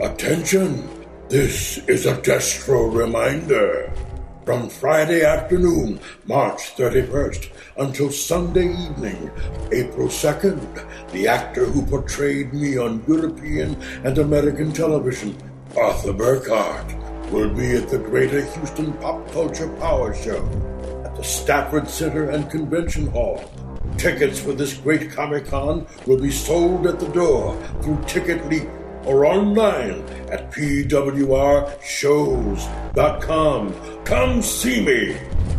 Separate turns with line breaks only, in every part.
Attention! This is a Destro reminder. From Friday afternoon, March 31st, until Sunday evening, April 2nd, the actor who portrayed me on European and American television, Arthur Burghardt, will be at the Greater Houston Pop Culture Power Show at the Stafford Center and Convention Hall. Tickets for this great Comic Con will be sold at the door through TicketLeap or online at pwrshows.com. Come see me.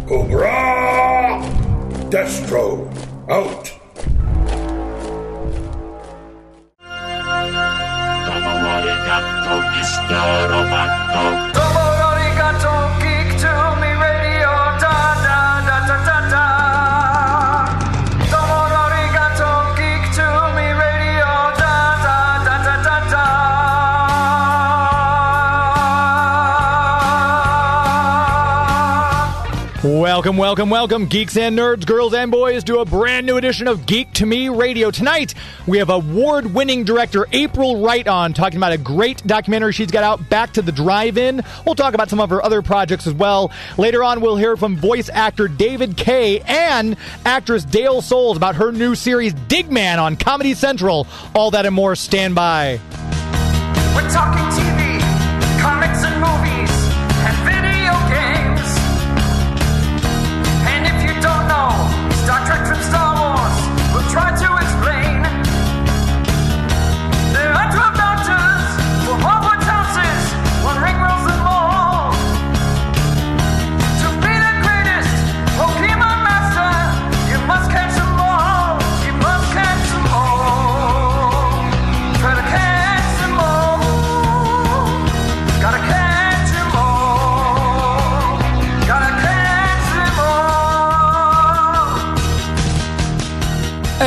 Cobra Destro out.
Welcome, welcome, welcome, geeks and nerds, girls and boys, to a brand new edition of Geek to Me Radio. Tonight, we have award winning director April Wright on talking about a great documentary she's got out, Back to the Drive In. We'll talk about some of her other projects as well. Later on, we'll hear from voice actor David Kaye and actress Dale Soules about her new series, Digman, on Comedy Central. All that and more, stand by.
We're talking TV, comics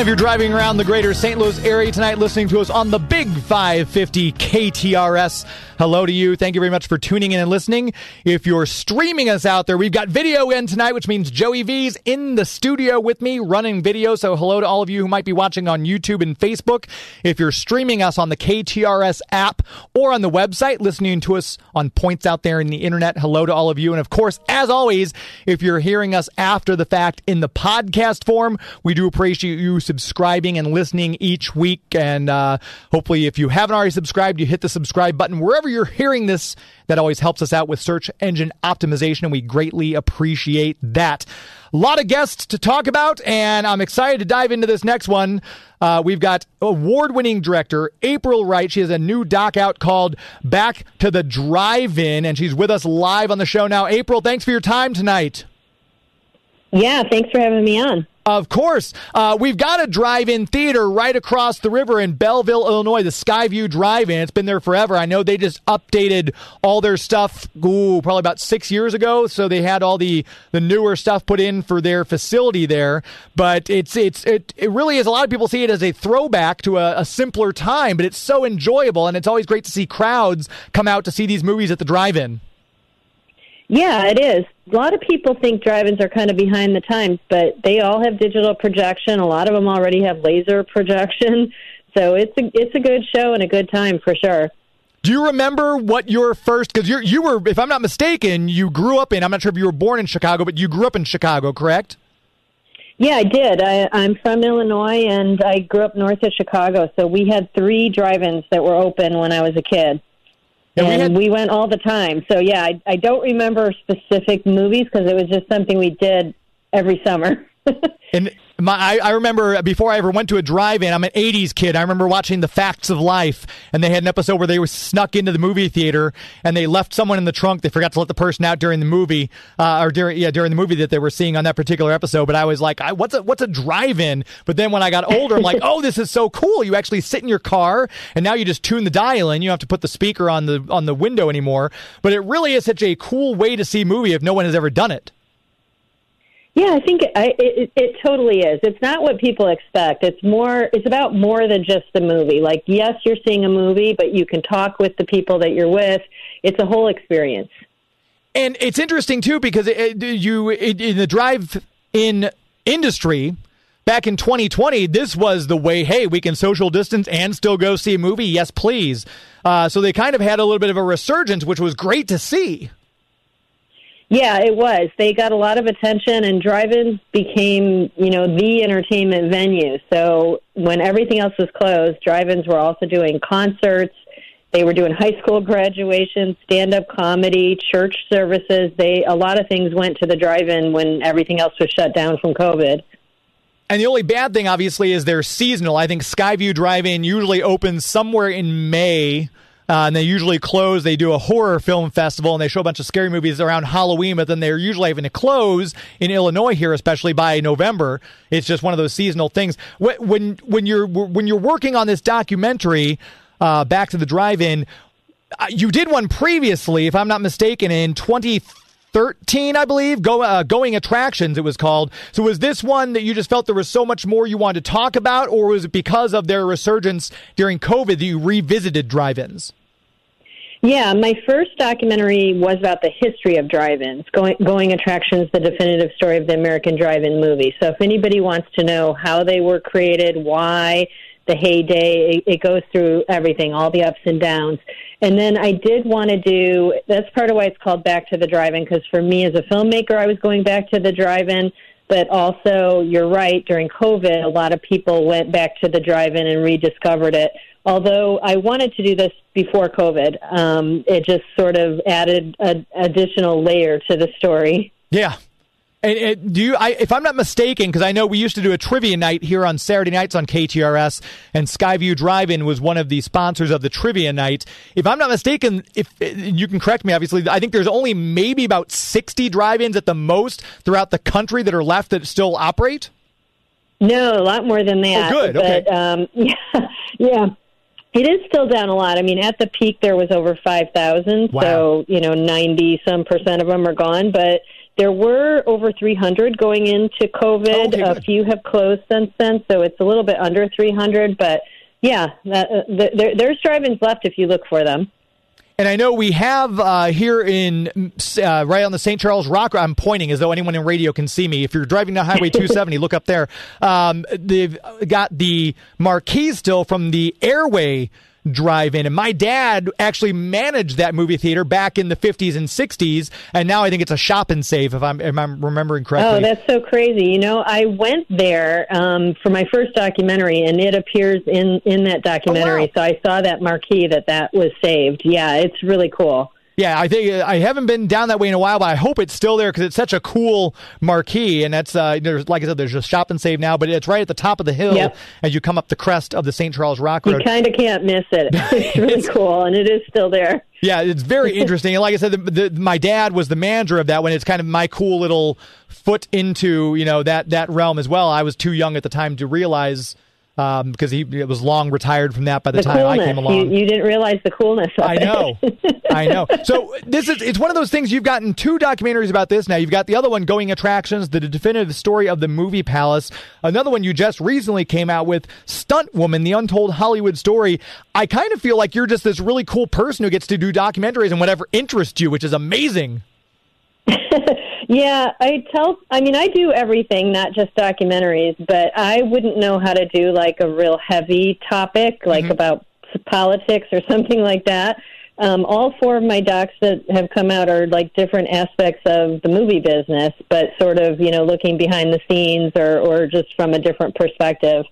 you're driving around the greater St. Louis area tonight listening to us on the Big 550 KTRS, hello to you. Thank you very much for tuning in and listening. If you're streaming us out there, we've got video in tonight, which means Joey V's in the studio with me running video. So hello to all of you who might be watching on YouTube and Facebook. If you're streaming us on the KTRS app or on the website, listening to us on points out there in the internet, hello to all of you. And of course, as always, if you're hearing us after the fact in the podcast form, we do appreciate you subscribing and listening each week. And uh, hopefully, if you haven't already subscribed, you hit the subscribe button wherever you're hearing this. That always helps us out with search engine optimization, and we greatly appreciate that. A lot of guests to talk about, and I'm excited to dive into this next one. Uh, we've got award winning director April Wright. She has a new doc out called Back to the Drive In, and she's with us live on the show now. April, thanks for your time tonight.
Yeah, thanks for having me on.
Of course. Uh, we've got a drive in theater right across the river in Belleville, Illinois, the Skyview Drive In. It's been there forever. I know they just updated all their stuff, ooh, probably about six years ago. So they had all the, the newer stuff put in for their facility there. But it's, it's, it, it really is. A lot of people see it as a throwback to a, a simpler time, but it's so enjoyable. And it's always great to see crowds come out to see these movies at the drive in.
Yeah, it is. A lot of people think drive-ins are kind of behind the times, but they all have digital projection. A lot of them already have laser projection. So it's a it's a good show and a good time for sure.
Do you remember what your first? Because you you were, if I'm not mistaken, you grew up in. I'm not sure if you were born in Chicago, but you grew up in Chicago, correct?
Yeah, I did. I, I'm from Illinois, and I grew up north of Chicago. So we had three drive-ins that were open when I was a kid,
Yeah, we had-
we went all the time. So yeah, I, I don't remember specific movies because it was just something we did every summer.
And my, I, I remember before I ever went to a drive-in, I'm an '80s kid. I remember watching The Facts of Life, and they had an episode where they were snuck into the movie theater and they left someone in the trunk. They forgot to let the person out during the movie, uh, or during yeah during the movie that they were seeing on that particular episode. But I was like, I, what's a what's a drive-in? But then when I got older, I'm like, oh, this is so cool. You actually sit in your car, and now you just tune the dial in. You don't have to put the speaker on the on the window anymore. But it really is such a cool way to see a movie if no one has ever done it.
Yeah, I think I, it, it totally is. It's not what people expect. It's more. It's about more than just the movie. Like, yes, you're seeing a movie, but you can talk with the people that you're with. It's a whole experience.
And it's interesting too because it, it- you it, in the drive-in industry, back in 2020, this was the way, hey, we can social distance and still go see a movie. Yes, please. Uh, so they kind of had a little bit of a resurgence, which was great to see.
Yeah, it was. They got a lot of attention, and drive-ins became, you know, the entertainment venue. So when everything else was closed, drive-ins were also doing concerts. They were doing high school graduations, stand-up comedy, church services. They a lot of things went to the drive-in when everything else was shut down from COVID.
And the only bad thing, obviously, is they're seasonal. I think Skyview Drive-In usually opens somewhere in May. Uh, and they usually close. They do a horror film festival and they show a bunch of scary movies around Halloween, but then they're usually having to close in Illinois here, especially by November. It's just one of those seasonal things. When when you're when you're working on this documentary, uh, back to the drive-in, uh, you did one previously, if I'm not mistaken, in 2013, I believe. Go uh, going attractions, it was called. So was this one that you just felt there was so much more you wanted to talk about, or was it because of their resurgence during COVID that you revisited drive-ins?
Yeah, my first documentary was about the history of drive-ins, going, going attractions, the definitive story of the American drive-in movie. So if anybody wants to know how they were created, why, the heyday, it, it goes through everything, all the ups and downs. And then I did want to do, that's part of why it's called Back to the Drive-In, because for me as a filmmaker, I was going back to the drive-in but also you're right during covid a lot of people went back to the drive-in and rediscovered it although I wanted to do this before COVID, um, it just sort of added an additional layer to the story.
Yeah. And, and do you? I, if I'm not mistaken, because I know we used to do a trivia night here on Saturday nights on KTRS, and Skyview Drive-In was one of the sponsors of the trivia night. If I'm not mistaken, if you can correct me, obviously, I think there's only maybe about 60 drive-ins at the most throughout the country that are left that still operate.
No, a lot more than that.
Oh, good. Okay.
But, um, yeah, yeah. It is still down a lot. I mean, at the peak there was over five thousand,
Wow.
so you know ninety some percent of them are gone. But there were over three hundred going into COVID.
Okay,
a few have closed since then, so it's a little bit under three hundred. But yeah, that, uh, th- there, there's drive-ins left if you look for them.
And I know we have uh, here in uh, right on the St. Charles Rock. I'm pointing as though anyone in radio can see me. If you're driving down Highway 270, look up there. Um, they've got the marquee still from the Airway drive-in, and my dad actually managed that movie theater back in the 50s and 60s, and now I think it's a shop and save if I'm if I'm remembering correctly.
Oh, that's so crazy. You know, I went there um, for my first documentary, and it appears in in that documentary.
Oh, wow.
So I saw that marquee that that was saved. Yeah, it's really cool.
Yeah, I think I haven't been down that way in a while, but I hope it's still there because it's such a cool marquee. And that's uh, there's like I said, there's just shop and save now, but it's right at the top of the hill
Yep.
as you come up the crest of the St. Charles Rock Road.
You kind of can't miss it. It's really cool, and it is still there.
Yeah, it's very interesting. And like I said, the, the, my dad was the manager of that one. It's kind of my cool little foot into you know that that realm as well. I was too young at the time to realize um, because he it was long retired from that by the,
The
time
coolness.
I came along.
You, you didn't realize the coolness of it.
I know. I know. So this is it's one of those things you've gotten two documentaries about this now. You've got the other one going attractions, the definitive story of the movie palace. Another one you just recently came out with, Stunt Woman, the untold Hollywood story. I kind of feel like you're just this really cool person who gets to do documentaries and whatever interests you, which is amazing.
Yeah, I tell. I mean, I do everything, not just documentaries. But I wouldn't know how to do like a real heavy topic, like about politics or something like that. Um, all four of my docs that have come out are like different aspects of the movie business, but sort of you know looking behind the scenes or or just from a different perspective.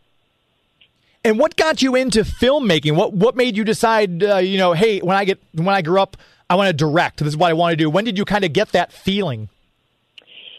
And what got you into filmmaking? What what made you decide? Uh, you know, hey, when I get when I grew up, I want to direct. This is what I want to do. When did you kind of get that feeling?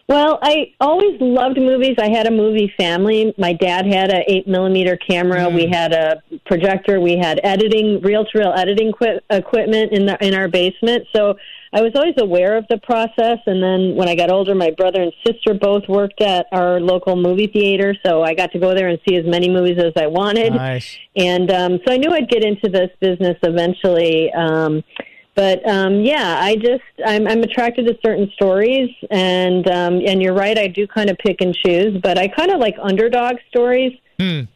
Well, I always loved movies. I had a movie family. My dad had a eight millimeter camera. We had a projector. We had editing, reel to reel editing equi- equipment in the in our basement. So I was always aware of the process. And then when I got older, my brother and sister both worked at our local movie theater, so I got to go there and see as many movies as I wanted.
Nice.
And um, so I knew I'd get into this business eventually. Um, but um, yeah, I just I'm, I'm attracted to certain stories, and um, and you're right, I do kind of pick and choose. But I kind of like underdog stories.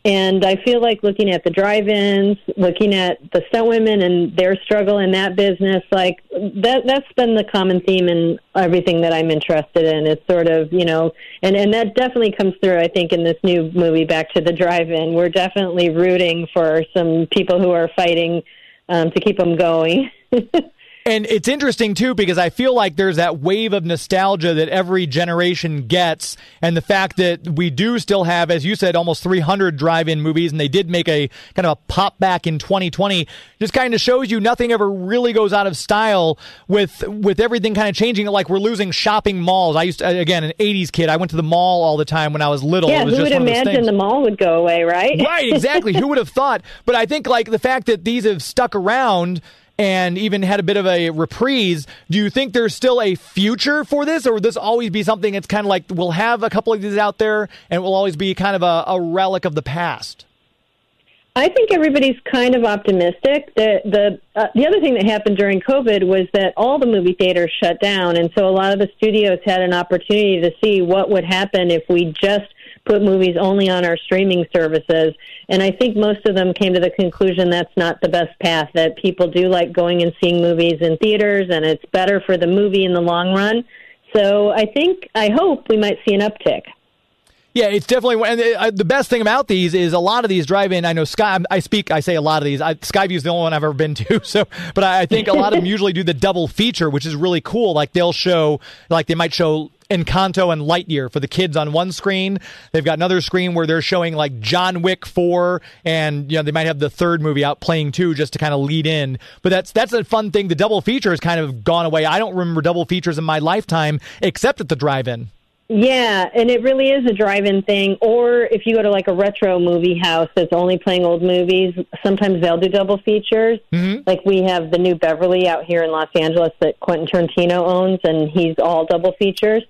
And I feel like looking at the drive-ins, looking at the stunt women and their struggle in that business, like that that's been the common theme in everything that I'm interested in. It's sort of, you know, and and that definitely comes through I think in this new movie Back to the Drive-In. We're definitely rooting for some people who are fighting um, to keep them going.
And it's interesting too because I feel like there's that wave of nostalgia that every generation gets, and the fact that we do still have, as you said, almost 300 drive-in movies, and they did make a kind of a pop back in 2020, just kind of shows you nothing ever really goes out of style with with everything kind of changing. Like we're losing shopping malls. I used to, again an 80s kid. I went to the mall all the time when I was little.
yeah,
it was
who
just
would imagine the mall would go away, right?
Right, exactly. Who would have thought? But I think like the fact that these have stuck around and even had a bit of a reprise, do you think there's still a future for this or will this always be something that's kind of like we'll have a couple of these out there and it will always be kind of a, a relic of the past?
I think everybody's kind of optimistic. The the uh, the other thing that happened during COVID was that all the movie theaters shut down, and so a lot of the studios had an opportunity to see what would happen if we just put movies only on our streaming services. And I think most of them came to the conclusion that's not the best path. That people do like going and seeing movies in theaters, and it's better for the movie in the long run. So I think I hope we might see an uptick.
Yeah, it's definitely and uh, the best thing about these is a lot of these drive-in. I know Sky. I speak. I say a lot of these. I, Skyview's the only one I've ever been to. So, but I, I think a lot of them usually do the double feature, which is really cool. Like they'll show, like they might show Encanto and Lightyear for the kids on one screen. They've got another screen where they're showing like John Wick four, and you know they might have the third movie out playing too, just to kind of lead in. But that's that's a fun thing. The double feature has kind of gone away. I don't remember double features in my lifetime except at the drive-in.
Yeah, and it really is a drive-in thing. Or if you go to like a retro movie house that's only playing old movies, sometimes they'll do double features. Mm-hmm. Like we have the new Beverly out here in Los Angeles that Quentin Tarantino owns, and he's all double features.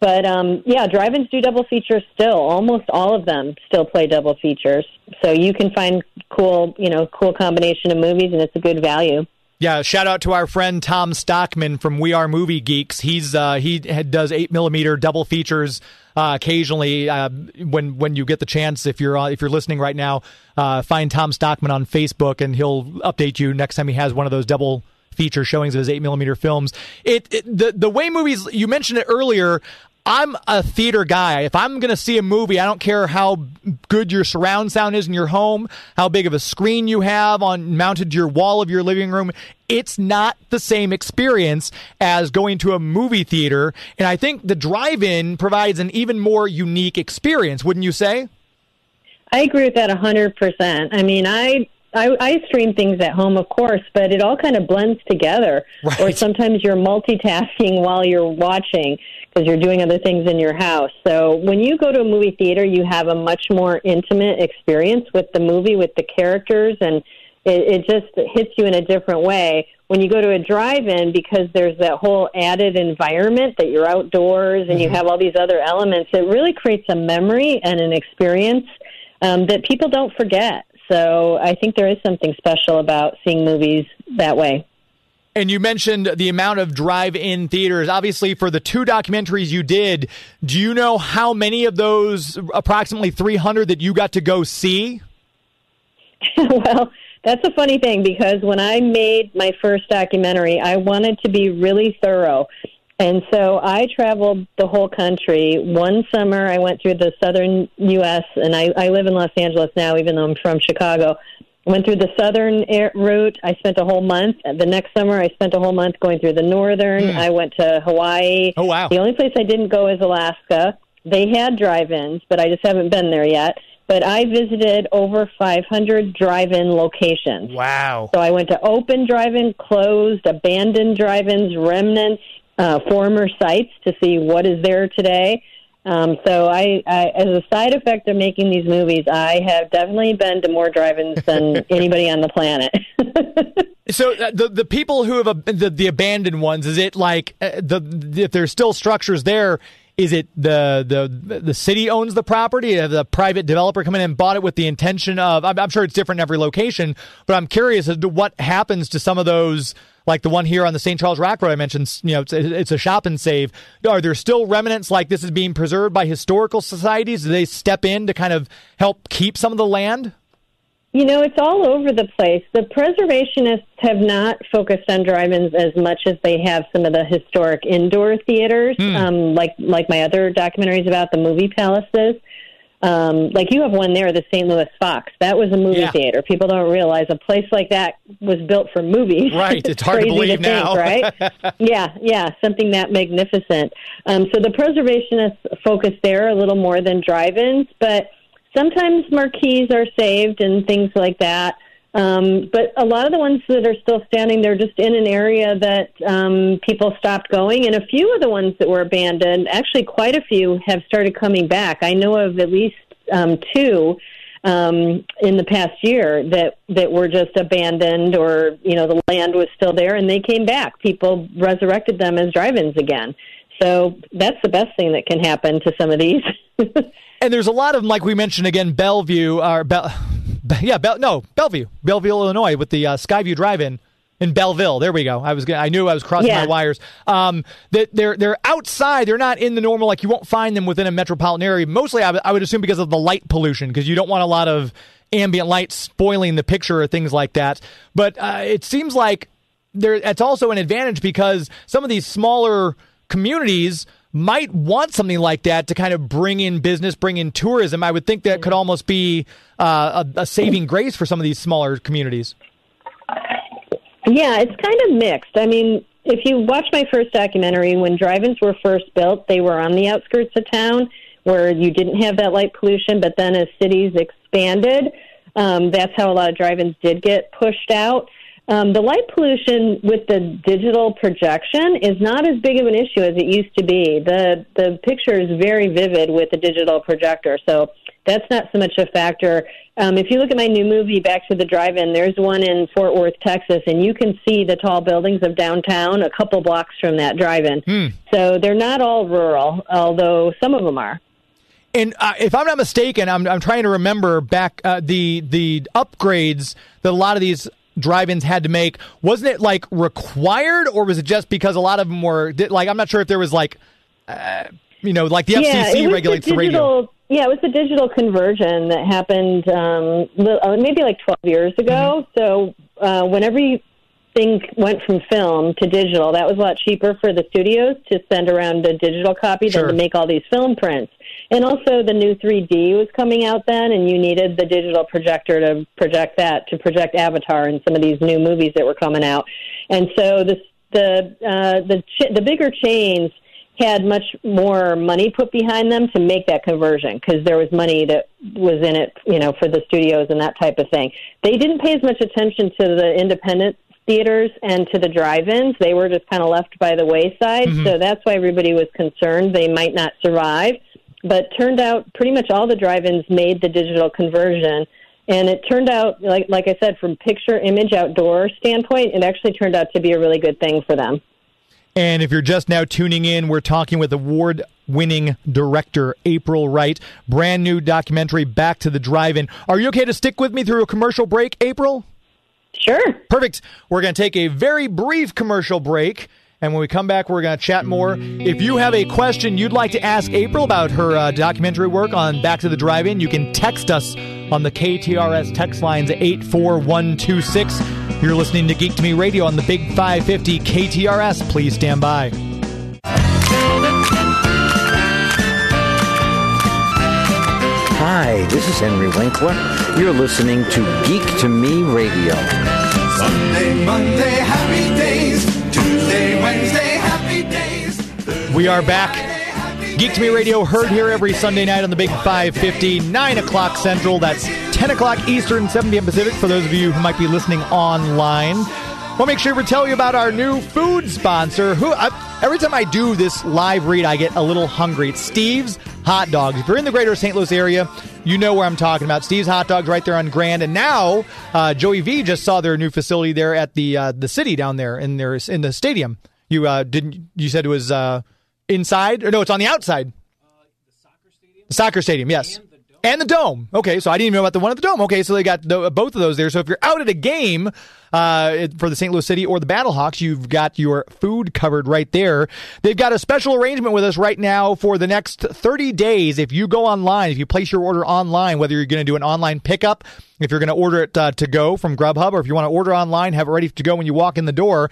But um, yeah, drive-ins do double features still. Almost all of them still play double features. So you can find cool, you know, cool combination of movies, and it's a good value.
Yeah, shout out to our friend Tom Stockman from We Are Movie Geeks. He's uh, he does eight millimeter double features uh, occasionally uh, when when you get the chance. If you're uh, if you're listening right now, uh, find Tom Stockman on Facebook and he'll update you next time he has one of those double feature showings of his eight millimeter films. It, it the the way movies you mentioned it earlier. I'm a theater guy. If I'm going to see a movie, I don't care how good your surround sound is in your home, how big of a screen you have on mounted to your wall of your living room. It's not the same experience as going to a movie theater. And I think the drive-in provides an even more unique experience, wouldn't you say?
I agree with that a hundred percent. I mean, I, I I stream things at home, of course, but it all kind of blends together.
Right.
Or sometimes you're multitasking while you're watching because you're doing other things in your house. So when you go to a movie theater, you have a much more intimate experience with the movie, with the characters, and it, it just hits you in a different way. When you go to a drive-in, because there's that whole added environment that you're outdoors and you have all these other elements, it really creates a memory and an experience um, that people don't forget. So I think there is something special about seeing movies that way.
And you mentioned the amount of drive-in theaters. Obviously, for the two documentaries you did, do you know how many of those approximately 300 that you got to go see?
well, that's a funny thing because when I made my first documentary, I wanted to be really thorough. And so I traveled the whole country. One summer, I went through the southern U.S., and I, I live in Los Angeles now, even though I'm from Chicago. Went through the southern air route. I spent a whole month. The next summer, I spent a whole month going through the northern. Hmm. I went to Hawaii.
Oh, wow.
The only place I didn't go is Alaska. They had drive-ins, but I just haven't been there yet. But I visited over 500 drive-in locations.
Wow.
So I went to open drive-in, closed, abandoned drive-ins, remnants, uh, former sites to see what is there today. Um, so I, I, as a side effect of making these movies, I have definitely been to more drive-ins than anybody on the planet.
So uh, the the people who have ab- the the abandoned ones, is it like uh, the, the if there's still structures there? Is it the the the city owns the property? Have the private developer come in and bought it with the intention of? I'm, I'm sure it's different in every location, but I'm curious as to what happens to some of those like the one here on the St. Charles Rock Road I mentioned, you know, it's, it's a shop and save. Are there still remnants like this is being preserved by historical societies? Do they step in to kind of help keep some of the land?
You know, it's all over the place. The preservationists have not focused on drive-ins as much as they have some of the historic indoor theaters,
Hmm.
um, like like my other documentaries about the movie palaces. Um, like you have one there, the St. Louis Fox. That was a movie
Yeah.
theater. People don't realize a place like that was built for movies.
Right. It's hard to believe
think,
now.
right? yeah, yeah, something that magnificent. Um, so the preservationists focus there a little more than drive-ins, but sometimes marquees are saved and things like that. Um, but a lot of the ones that are still standing, they're just in an area that um, people stopped going. And a few of the ones that were abandoned, actually, quite a few have started coming back. I know of at least um, two um, in the past year that that were just abandoned, or you know, the land was still there, and they came back. People resurrected them as drive-ins again. So that's the best thing that can happen to some of these.
And there's a lot of them, like we mentioned again, Bellevue, or yeah, no, Bellevue, Bellevue, Illinois, with the uh, Skyview Drive-In in Belleville. There we go. I was, gonna- I knew I was crossing
Yeah.
my wires. Um, that they're they're outside. They're not in the normal. Like you won't find them within a metropolitan area. Mostly, I would- would assume because of the light pollution, because you don't want a lot of ambient light spoiling the picture or things like that. But uh, it seems like there it's also an advantage because some of these smaller communities might want something like that to kind of bring in business, bring in tourism. I would think that could almost be uh, a, a saving grace for some of these smaller communities.
Yeah, it's kind of mixed. I mean, if you watch my first documentary, when drive-ins were first built, they were on the outskirts of town where you didn't have that light pollution. But then as cities expanded, um, that's how a lot of drive-ins did get pushed out. Um, the light pollution with the digital projection is not as big of an issue as it used to be. The the picture is very vivid with the digital projector, so that's not so much a factor. Um, if you look at my new movie, Back to the Drive-In, there's one in Fort Worth, Texas, and you can see the tall buildings of downtown a couple blocks from that drive-in. So they're not all rural, although some of them are.
And uh, if I'm not mistaken, I'm, I'm trying to remember back uh, the the upgrades that a lot of these drive-ins had to make. Wasn't it like required, or was it just because a lot of them were like? I'm not sure if there was like, uh, you know, like the
yeah,
FCC regulates
the
the radio.
digital, Yeah, it was the digital conversion that happened um, uh, maybe like 12 years ago.
Mm-hmm.
So uh, when everything went from film to digital, that was a lot cheaper for the studios to send around a digital copy
Sure.
than to make all these film prints. And also, the new 3D was coming out then, and you needed the digital projector to project that, to project Avatar and some of these new movies that were coming out. And so, this, the uh, the ch- the bigger chains had much more money put behind them to make that conversion because there was money that was in it, you know, for the studios and that type of thing. They didn't pay as much attention to the independent theaters and to the drive-ins. They were just kind of left by the wayside. So that's why everybody was concerned they might not survive. But turned out pretty much all the drive-ins made the digital conversion. And it turned out, like like I said, from picture, image, outdoor standpoint, it actually turned out to be a really good thing for them.
And if you're just now tuning in, we're talking with award winning director April Wright. Brand new documentary, Back to the Drive In. Are you okay to stick with me through a commercial break, April?
Sure.
Perfect. We're going to take a very brief commercial break. And when we come back, we're going to chat more. If you have a question you'd like to ask April about her uh, documentary work on Back to the Drive In, you can text us on the KTRS text lines 84126. You're listening to Geek to Me Radio on the Big 550 KTRS. Please stand by.
Hi, this is Henry Winkler. You're listening to Geek to Me Radio.
Sunday, Monday, happy days.
We are back. Geek to Me Radio heard here every Sunday night on the Big 550, 9 o'clock Central. That's 10 o'clock Eastern, 7 p.m. Pacific for those of you who might be listening online. We'll make sure to tell you about our new food sponsor. Who I, Every time I do this live read, I get a little hungry. It's Steve's Hot Dogs. If you're in the greater St. Louis area, you know where I'm talking about. Steve's Hot Dogs right there on Grand. And now uh, Joey V just saw their new facility there at the uh, the city down there in their in the stadium. You uh, didn't you said it was uh, inside or no? It's on the outside. the soccer stadium, The soccer stadium, yes, and the Dome. Okay, so I didn't even know about the one at the Dome. Okay, so they got the, both of those there. So if you're out at a game uh, for the St. Louis City or the Battlehawks, you've got your food covered right there. They've got a special arrangement with us right now for the next 30 days. If you go online, if you place your order online, whether you're going to do an online pickup, if you're going to order it uh, to go from Grubhub, or if you want to order online, have it ready to go when you walk in the door.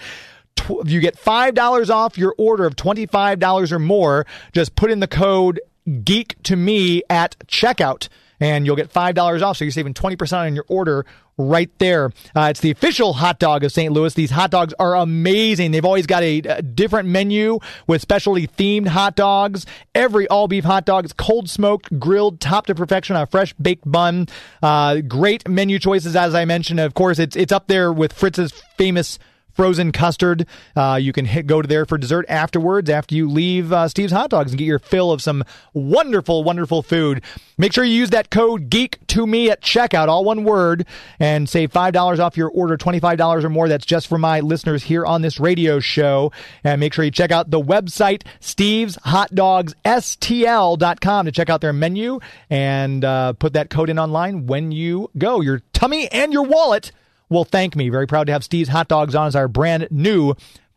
Tw- you get $5 off your order of $25 or more. Just put in the code geek to me at checkout and you'll get $5 off. So you're saving 20% on your order right there. Uh, it's the official hot dog of St. Louis. These hot dogs are amazing. They've always got a, a different menu with specialty themed hot dogs. Every all beef hot dog is cold smoked, grilled, top to perfection on a fresh baked bun. Uh, great menu choices, as I mentioned. Of course, it's, it's up there with Fritz's famous frozen custard. Uh, you can hit, go to there for dessert afterwards after you leave uh, Steve's Hot Dogs and get your fill of some wonderful, wonderful food. Make sure you use that code GEEK to me at checkout, all one word, and save $5 off your order, $25 or more. That's just for my listeners here on this radio show. And make sure you check out the website, Steve's Hot Dogs STL.com to check out their menu and uh, put that code in online when you go. Your tummy and your wallet will thank me. Very proud to have Steve's Hot Dogs on as our brand new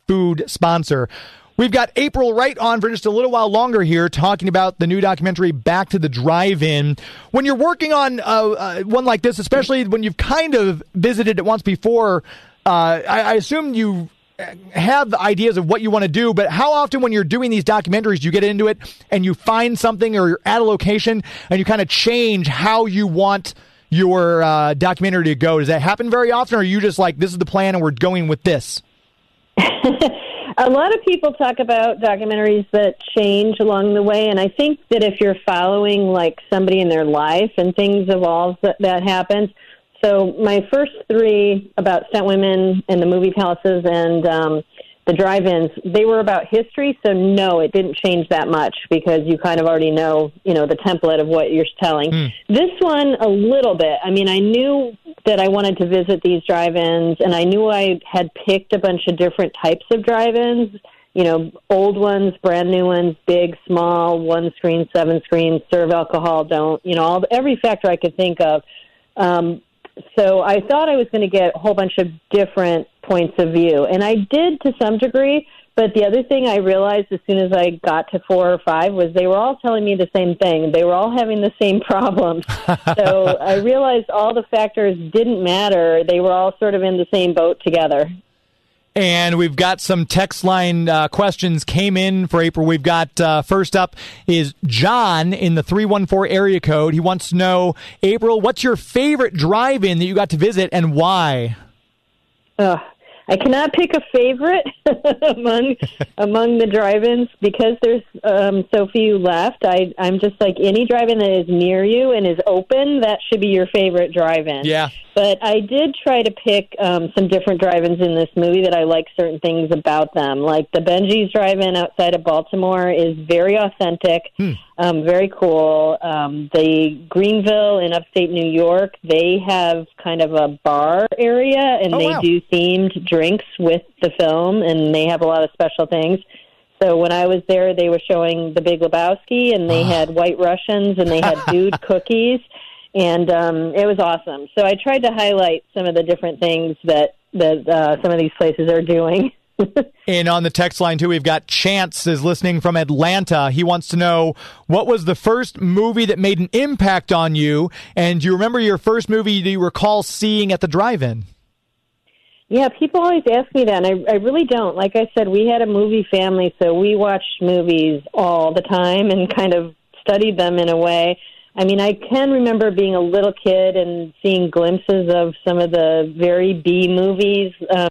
food sponsor. We've got April Wright on for just a little while longer here, talking about the new documentary Back to the Drive-In. When you're working on uh, uh, one like this, especially when you've kind of visited it once before, uh, I, I assume you have ideas of what you want to do, but how often when you're doing these documentaries, you get into it and you find something or you're at a location and you kind of change how you want your uh, documentary to go? Does that happen very often, or are you just like, this is the plan and we're going with this?
A lot of people talk about documentaries that change along the way, and I think that if you're following like somebody in their life and things evolve, that that happens. So my first three about stunt women and the movie palaces and um, the drive-ins, they were about history. So no, it didn't change that much because you kind of already know, you know, the template of what you're telling. This one a little bit. I mean, I knew that I wanted to visit these drive-ins, and I knew I had picked a bunch of different types of drive-ins. You know, old ones, brand new ones, big, small, one screen, seven screen, serve alcohol, don't. You know, all every factor I could think of. Um, so I thought I was going to get a whole bunch of different points of view, and I did to some degree. But the other thing I realized as soon as I got to four or five was they were all telling me the same thing. They were all having the same problems. so I realized all the factors didn't matter. They were all sort of in the same boat together.
And we've got some text line uh, questions came in for April. We've got uh, first up is John in the 314 area code. He wants to know, April, what's your favorite drive in that you got to visit and why?
Ugh. I cannot pick a favorite among among the drive-ins because there's um, so few left. I, I'm just like any drive-in that is near you and is open. That should be your favorite drive-in.
Yeah.
But I did try to pick um, some different drive-ins in this movie that I like certain things about them. Like the Bengie's drive-in outside of Baltimore is very authentic, um, very cool. Um, the Greenville in upstate New York, they have kind of a bar area, and
Oh,
they
wow.
do themed drinks with the film, and they have a lot of special things. So when I was there, they were showing The Big Lebowski, and they had White Russians, and they had dude cookies, and um, it was awesome. So I tried to highlight some of the different things that that uh, some of these places are doing.
And on the text line, too, we've got Chance is listening from Atlanta. He wants to know what was the first movie that made an impact on you? And do you remember your first movie do you recall seeing at the drive in?
Yeah, people always ask me that, and I, I really don't. Like I said, we had a movie family, so we watched movies all the time and kind of studied them in a way. I mean, I can remember being a little kid and seeing glimpses of some of the very B movies. Um,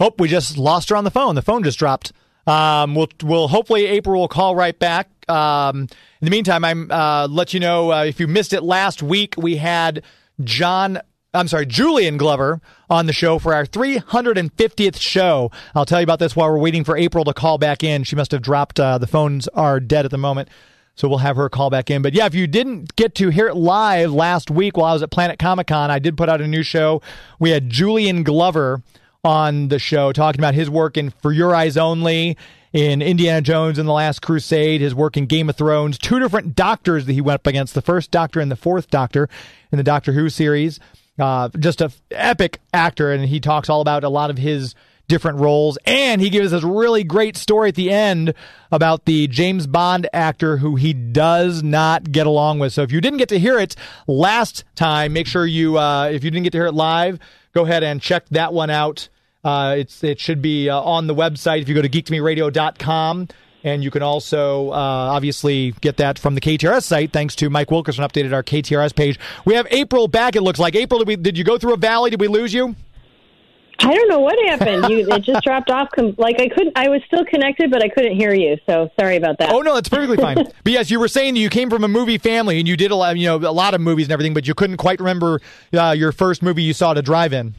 Oh, we just lost her on the phone. The phone just dropped. Um, we'll, we'll hopefully April will call right back. Um, in the meantime, I'm uh, let you know uh, if you missed it last week, we had John. I'm sorry, Julian Glover on the show for our 350th show. I'll tell you about this while we're waiting for April to call back in. She must have dropped. Uh, the phones are dead at the moment. So we'll have her call back in. But yeah, if you didn't get to hear it live last week while I was at Planet Comic Con, I did put out a new show. We had Julian Glover on the show talking about his work in For Your Eyes Only in Indiana Jones and the Last Crusade, his work in Game of Thrones, two different doctors that he went up against, the first doctor and the fourth doctor in the Doctor Who series. Uh, just a f- epic actor, and he talks all about a lot of his different roles. And he gives us a really great story at the end about the James Bond actor who he does not get along with. So if you didn't get to hear it last time, make sure you, uh, if you didn't get to hear it live, go ahead and check that one out. Uh, it's it should be uh, on the website if you go to geektomeradio.com. And you can also uh, obviously get that from the KTRS site, thanks to Mike Wilkerson updated our KTRS page. We have April back. It looks like April. Did, we, did you go through a valley? Did we lose you?
I don't know what happened. You, it just dropped off. Like I couldn't. I was still connected, but I couldn't hear you. So sorry about that.
Oh no, that's perfectly fine. but yes, you were saying you came from a movie family and you did a lot, you know, a lot of movies and everything, but you couldn't quite remember uh, your first movie you saw to drive in.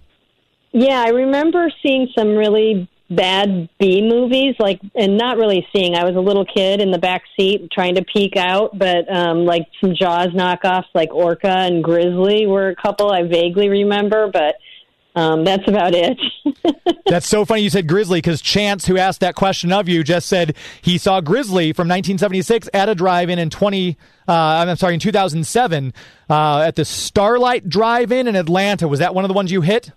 Yeah, I remember seeing some really bad B movies, like, and not really seeing. I was a little kid in the back seat trying to peek out, but um, like some Jaws knockoffs, like Orca and Grizzly, were a couple I vaguely remember, but. Um, that's about it.
That's so funny you said Grizzly because Chance, who asked that question of you, just said he saw Grizzly from 1976 at a drive-in in 20. Uh, I'm sorry, in 2007 uh, at the Starlight Drive-in in Atlanta. Was that one of the ones you hit?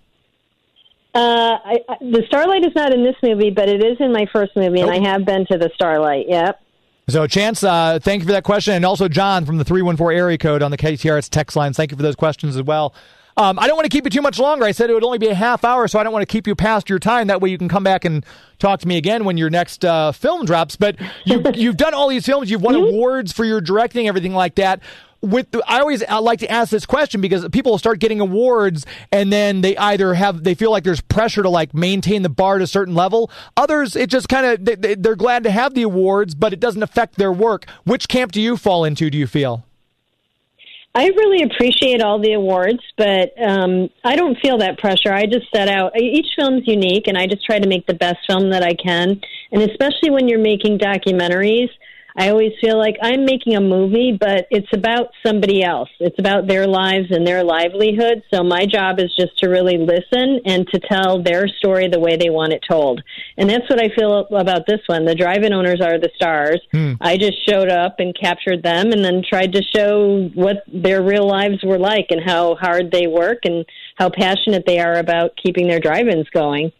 Uh, I, I, the Starlight is not in this movie, but it is in my first movie, and. I have been to the Starlight. Yep.
So, Chance, uh, thank you for that question. And also, John from the 314 area code on the KTRS text lines. Thank you for those questions as well. Um, I don't want to keep you too much longer. I said it would only be a half hour, so I don't want to keep you past your time. That way you can come back and talk to me again when your next uh, film drops. But you, you've done all these films. You've won awards for your directing, everything like that. With the, I always I like to ask this question because people start getting awards and then they either have they feel like there's pressure to like maintain the bar at a certain level. Others it just kind of they, they- they're glad to have the awards, but it doesn't affect their work. Which camp do you fall into? Do you feel?
I really appreciate all the awards, but um, I don't feel that pressure. I just set out. Each film's unique, and I just try to make the best film that I can. And especially when you're making documentaries, I always feel like I'm making a movie, but it's about somebody else. It's about their lives and their livelihood. So my job is just to really listen and to tell their story the way they want it told. And that's what I feel about this one. The drive-in owners are the stars. Hmm. I just showed up and captured them and then tried to show what their real lives were like and how hard they work and how passionate they are about keeping their drive-ins going.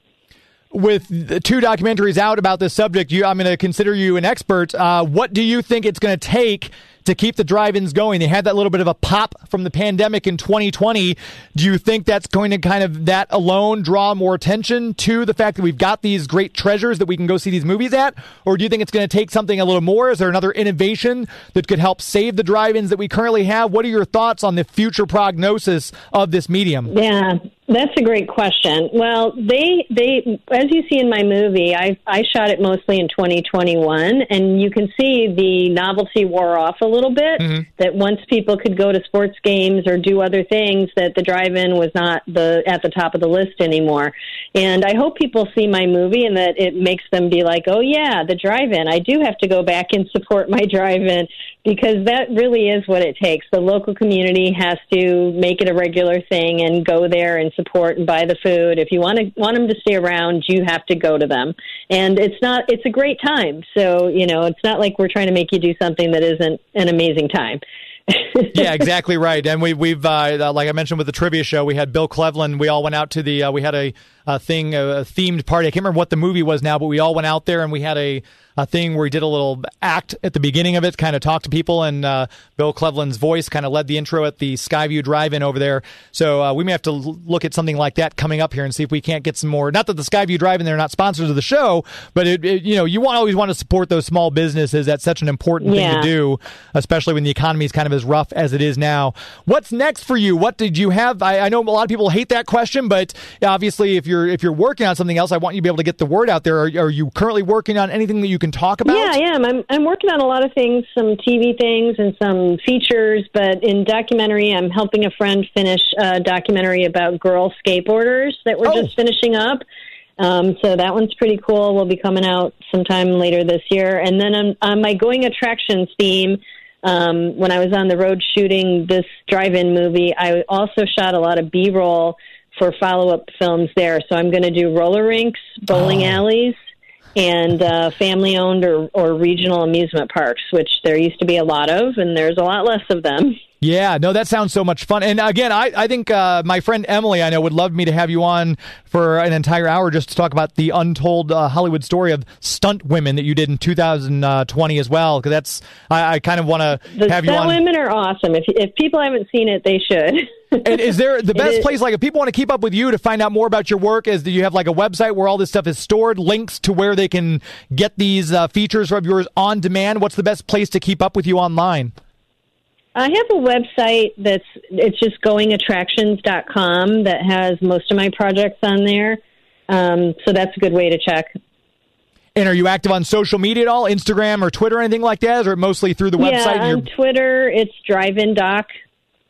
With two documentaries out about this subject, you, I'm going to consider you an expert. Uh, what do you think it's going to take to keep the drive-ins going? They had that little bit of a pop from the pandemic in 2020. Do you think that's going to kind of that alone draw more attention to the fact that we've got these great treasures that we can go see these movies at, or do you think it's going to take something a little more? Is there another innovation that could help save the drive-ins that we currently have? What are your thoughts on the future prognosis of this medium?
Yeah, that's a great question. Well, they they as you see in my movie, I I shot it mostly in 2021 and you can see the novelty wore off a little bit mm-hmm. that once people could go to sports games or do other things that the drive-in was not the at the top of the list anymore. And I hope people see my movie and that it makes them be like, "Oh yeah, the drive-in. I do have to go back and support my drive-in because that really is what it takes. The local community has to make it a regular thing and go there and support and buy the food. If you want to want them to stay around, you have to go to them. And it's not it's a great time. So, you know, it's not like we're trying to make you do something that isn't an amazing time.
yeah, exactly right. And we, we've, uh, like I mentioned with the trivia show, we had Bill Cleveland. We all went out to the, uh, we had a, a thing, a themed party. I can't remember what the movie was now, but we all went out there and we had a, thing where he did a little act at the beginning of it, kind of talked to people, and uh, Bill Cleveland's voice kind of led the intro at the Skyview Drive-In over there. So uh, we may have to l- look at something like that coming up here and see if we can't get some more. Not that the Skyview Drive-In they're not sponsors of the show, but it, it you know you want always want to support those small businesses. That's such an important thing to do, especially when the economy is kind of as rough as it is now. What's next for you? What did you have? I, I know a lot of people hate that question, but obviously, if you're if you're working on something else, I want you to be able to get the word out there. Are, are you currently working on anything that you can talk about?
Yeah, I am. I'm I'm working on a lot of things, some TV things and some features, but in documentary, I'm helping a friend finish a documentary about girl skateboarders that we're
Oh.
just finishing up. Um, so that one's pretty cool. Will be coming out sometime later this year. And then on, on my going attractions theme, um, when I was on the road shooting this drive-in movie, I also shot a lot of B-roll for follow-up films there. So I'm going to do roller rinks, bowling
Oh.
alleys, and uh, family owned or, or regional amusement parks, which there used to be a lot of, and there's a lot less of them.
Yeah, no, that sounds so much fun. And again, I, I think uh, my friend Emily, I know, would love me to have you on for an entire hour just to talk about the untold uh, Hollywood story of stunt women that you did in 2020 as well. Because that's, I, I kind of want to have you on.
stunt women are awesome. If if people haven't seen it, they should.
And is there the best place, like if people want to keep up with you to find out more about your work, is that you have like a website where all this stuff is stored, links to where they can get these uh, features of yours on demand? What's the best place to keep up with you online?
I have a website that's it's just goingattractions.com that has most of my projects on there. Um, so that's a good way to check.
And are you active on social media at all, Instagram or Twitter, or anything like that, or mostly through the website?
Yeah, on Twitter it's Drive-In Doc,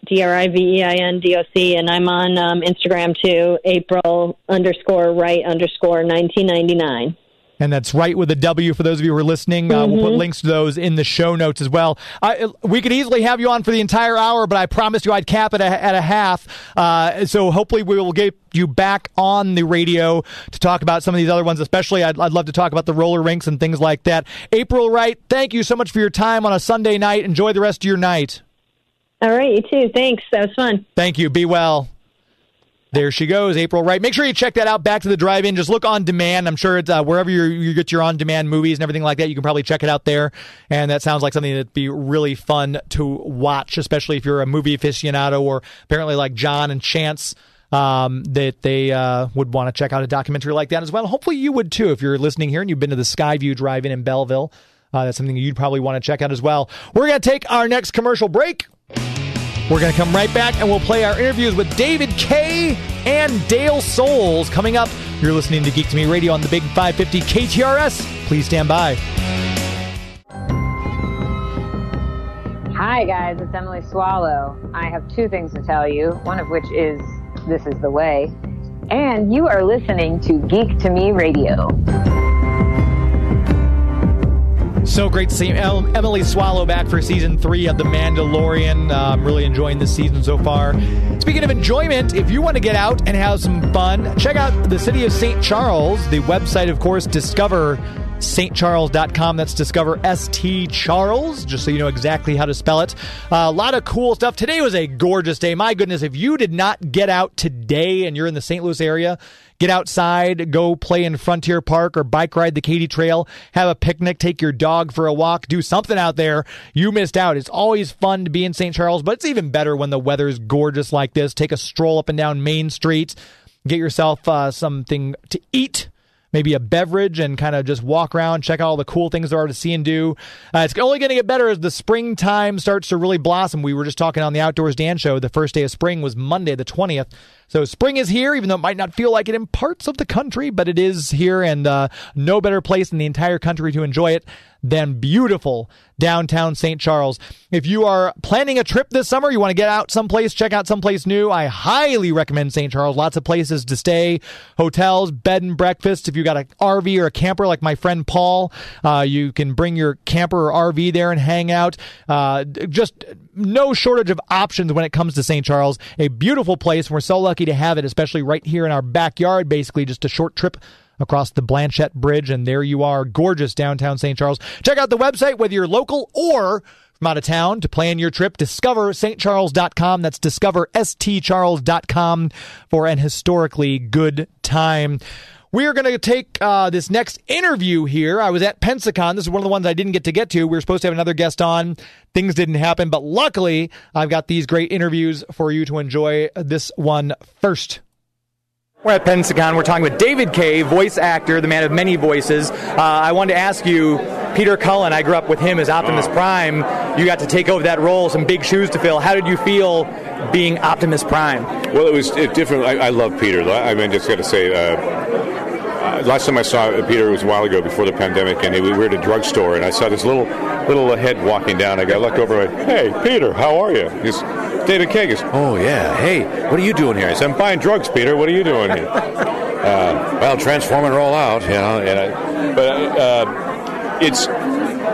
D R I V E I N D O C, and I'm on um, Instagram too. April underscore right underscore nineteen ninety nine.
And that's right with a W for those of you who are listening. Uh, we'll put links to those in the show notes as well. I, we could easily have you on for the entire hour, but I promised you I'd cap it at a half. Uh, so hopefully we will get you back on the radio to talk about some of these other ones. Especially, I'd, I'd love to talk about the roller rinks and things like that. April Wright, thank you so much for your time on a Sunday night. Enjoy the rest of your night.
All right, you too. Thanks. That was fun.
Thank you. Be well. There she goes, April Wright. Make sure you check that out. Back to the drive-in. Just look on demand. I'm sure it's uh, wherever you get your on-demand movies and everything like that. You can probably check it out there. And that sounds like something that'd be really fun to watch, especially if you're a movie aficionado or apparently like John and Chance. Um, that they uh, would want to check out a documentary like that as well. Hopefully, you would too if you're listening here and you've been to the Skyview Drive-In in Belleville. Uh, that's something you'd probably want to check out as well. We're going to take our next commercial break. We're going to come right back and we'll play our interviews with David Kaye and Dale Soules coming up. You're listening to Geek to Me Radio on the Big 550 KTRS. Please stand by.
Hi, guys, it's Emily Swallow. I have two things to tell you, one of which is This is the Way. And you are listening to Geek to Me Radio.
So great to see Emily Swallow back for season three of The Mandalorian. Uh, I'm really enjoying this season so far. Speaking of enjoyment, if you want to get out and have some fun, check out the city of St. Charles. The website, of course, discover stcharles.com. That's discover ST Charles, just so you know exactly how to spell it. Uh, a lot of cool stuff. Today was a gorgeous day. My goodness, if you did not get out today and you're in the St. Louis area, get outside, go play in Frontier Park or bike ride the Katy Trail, have a picnic, take your dog for a walk, do something out there. You missed out. It's always fun to be in St. Charles, but it's even better when the weather's gorgeous like this. Take a stroll up and down Main Street, get yourself uh, something to eat maybe a beverage and kind of just walk around, check out all the cool things there are to see and do. Uh, it's only going to get better as the springtime starts to really blossom. We were just talking on the Outdoors Dan show. The first day of spring was Monday, the 20th. So spring is here, even though it might not feel like it in parts of the country, but it is here, and uh, no better place in the entire country to enjoy it than beautiful downtown St. Charles. If you are planning a trip this summer, you want to get out someplace, check out someplace new, I highly recommend St. Charles. Lots of places to stay, hotels, bed and breakfast. If you got an RV or a camper like my friend Paul, uh, you can bring your camper or RV there and hang out. Uh, just no shortage of options when it comes to St. Charles. A beautiful place. We're so lucky to have it, especially right here in our backyard, basically just a short trip across the Blanchette Bridge, and there you are, gorgeous downtown St. Charles. Check out the website, whether you're local or from out of town to plan your trip. Discover stcharles.com. That's discover stcharles.com for an historically good time. We are going to take uh, this next interview here. I was at Pensacon. This is one of the ones I didn't get to get to. We were supposed to have another guest on. Things didn't happen, but luckily, I've got these great interviews for you to enjoy. This one first. We're at Pensacon. We're talking with David Kaye, voice actor, the man of many voices. Uh, I wanted to ask you, Peter Cullen. I grew up with him as Optimus Prime. You got to take over that role, some big shoes to fill. How did you feel being Optimus Prime?
Well, it was it different. I, I love Peter. I mean, just got to say, uh, last time I saw Peter was a while ago before the pandemic, and we were at a drugstore, and I saw this little little head walking down. I got looked over, and hey, Peter, how are you? He's David Kaye goes, oh yeah, hey, what are you doing here? I said, I'm buying drugs, Peter. What are you doing here? uh, well, transform and roll out, you know. And I, but uh, it's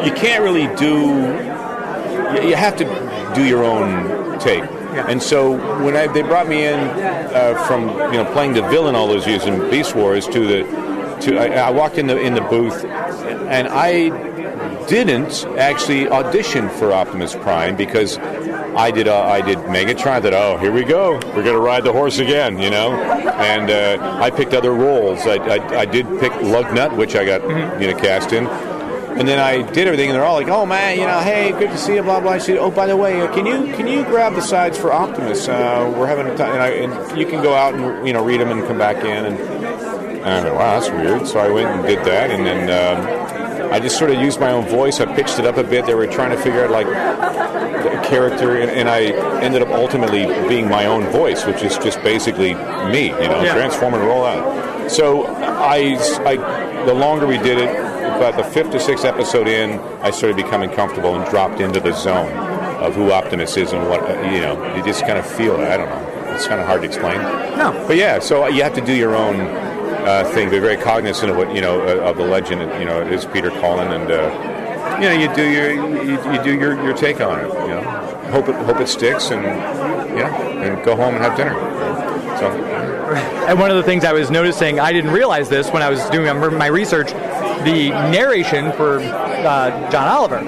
you can't really do. You you have to do your own take. And so when I, they brought me in uh, from you know playing the villain all those years in Beast Wars to the to I, I walked in the in the booth, and I didn't actually audition for Optimus Prime because I did uh, I did Megatron. I thought, oh, here we go, we're gonna ride the horse again, you know. And uh, I picked other roles. I, I, I did pick Lugnut, which I got you know cast in. And then I did everything, and they're all like, "Oh man, you know, hey, good to see you." Blah blah. I said, "Oh, by the way, uh, can you can you grab the sides for Optimus? Uh, we're having a time, and, I, and you can go out and you know read them and come back in." And, and I thought, "Wow, that's weird." So I went and did that, and then um, I just sort of used my own voice. I pitched it up a bit. They were trying to figure out like the character, and, and I ended up ultimately being my own voice, which is just basically me, you know,
Yeah.
transform and roll out. So I, I, the longer we did it, about the fifth or sixth episode in, I started becoming comfortable and dropped into the zone of who Optimus is and what uh, you know. You just kind of feel it. I don't know. It's kind of hard to explain.
No.
But yeah, so you have to do your own uh, thing. Be very cognizant of what you know uh, of the legend. You know, is Peter Cullen, and uh, you know you do your you, you do your, your take on it. You know, hope it hope it sticks, and know, and go home and have dinner. So
And one of the things I was noticing, I didn't realize this when I was doing my research, the narration for uh, John Oliver.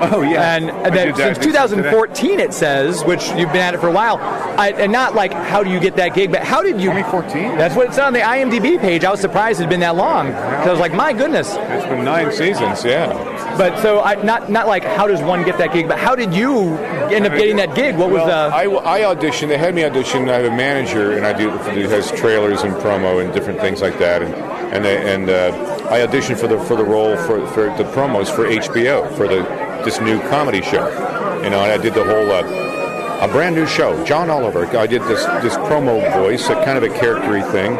Oh yeah,
and that
that.
since 2014 it says, which you've been at it for a while, I, and not like how do you get that gig, but how did you?
2014.
That's what it said on the IMDb page. I was surprised it had been that long because I was like, my goodness.
It's been nine seasons. Yeah.
But so I not not like how does one get that gig, but how did you end up getting that gig? What was
Well,
the?
I, I auditioned. They had me audition. I have a manager, and I do who has trailers and promo and different things like that. And and they, and uh, I auditioned for the for the role for, for the promos for HBO for the this new comedy show. You know, and I did the whole. Uh, a brand new show, John Oliver. I did this this promo voice, a kind of a charactery thing,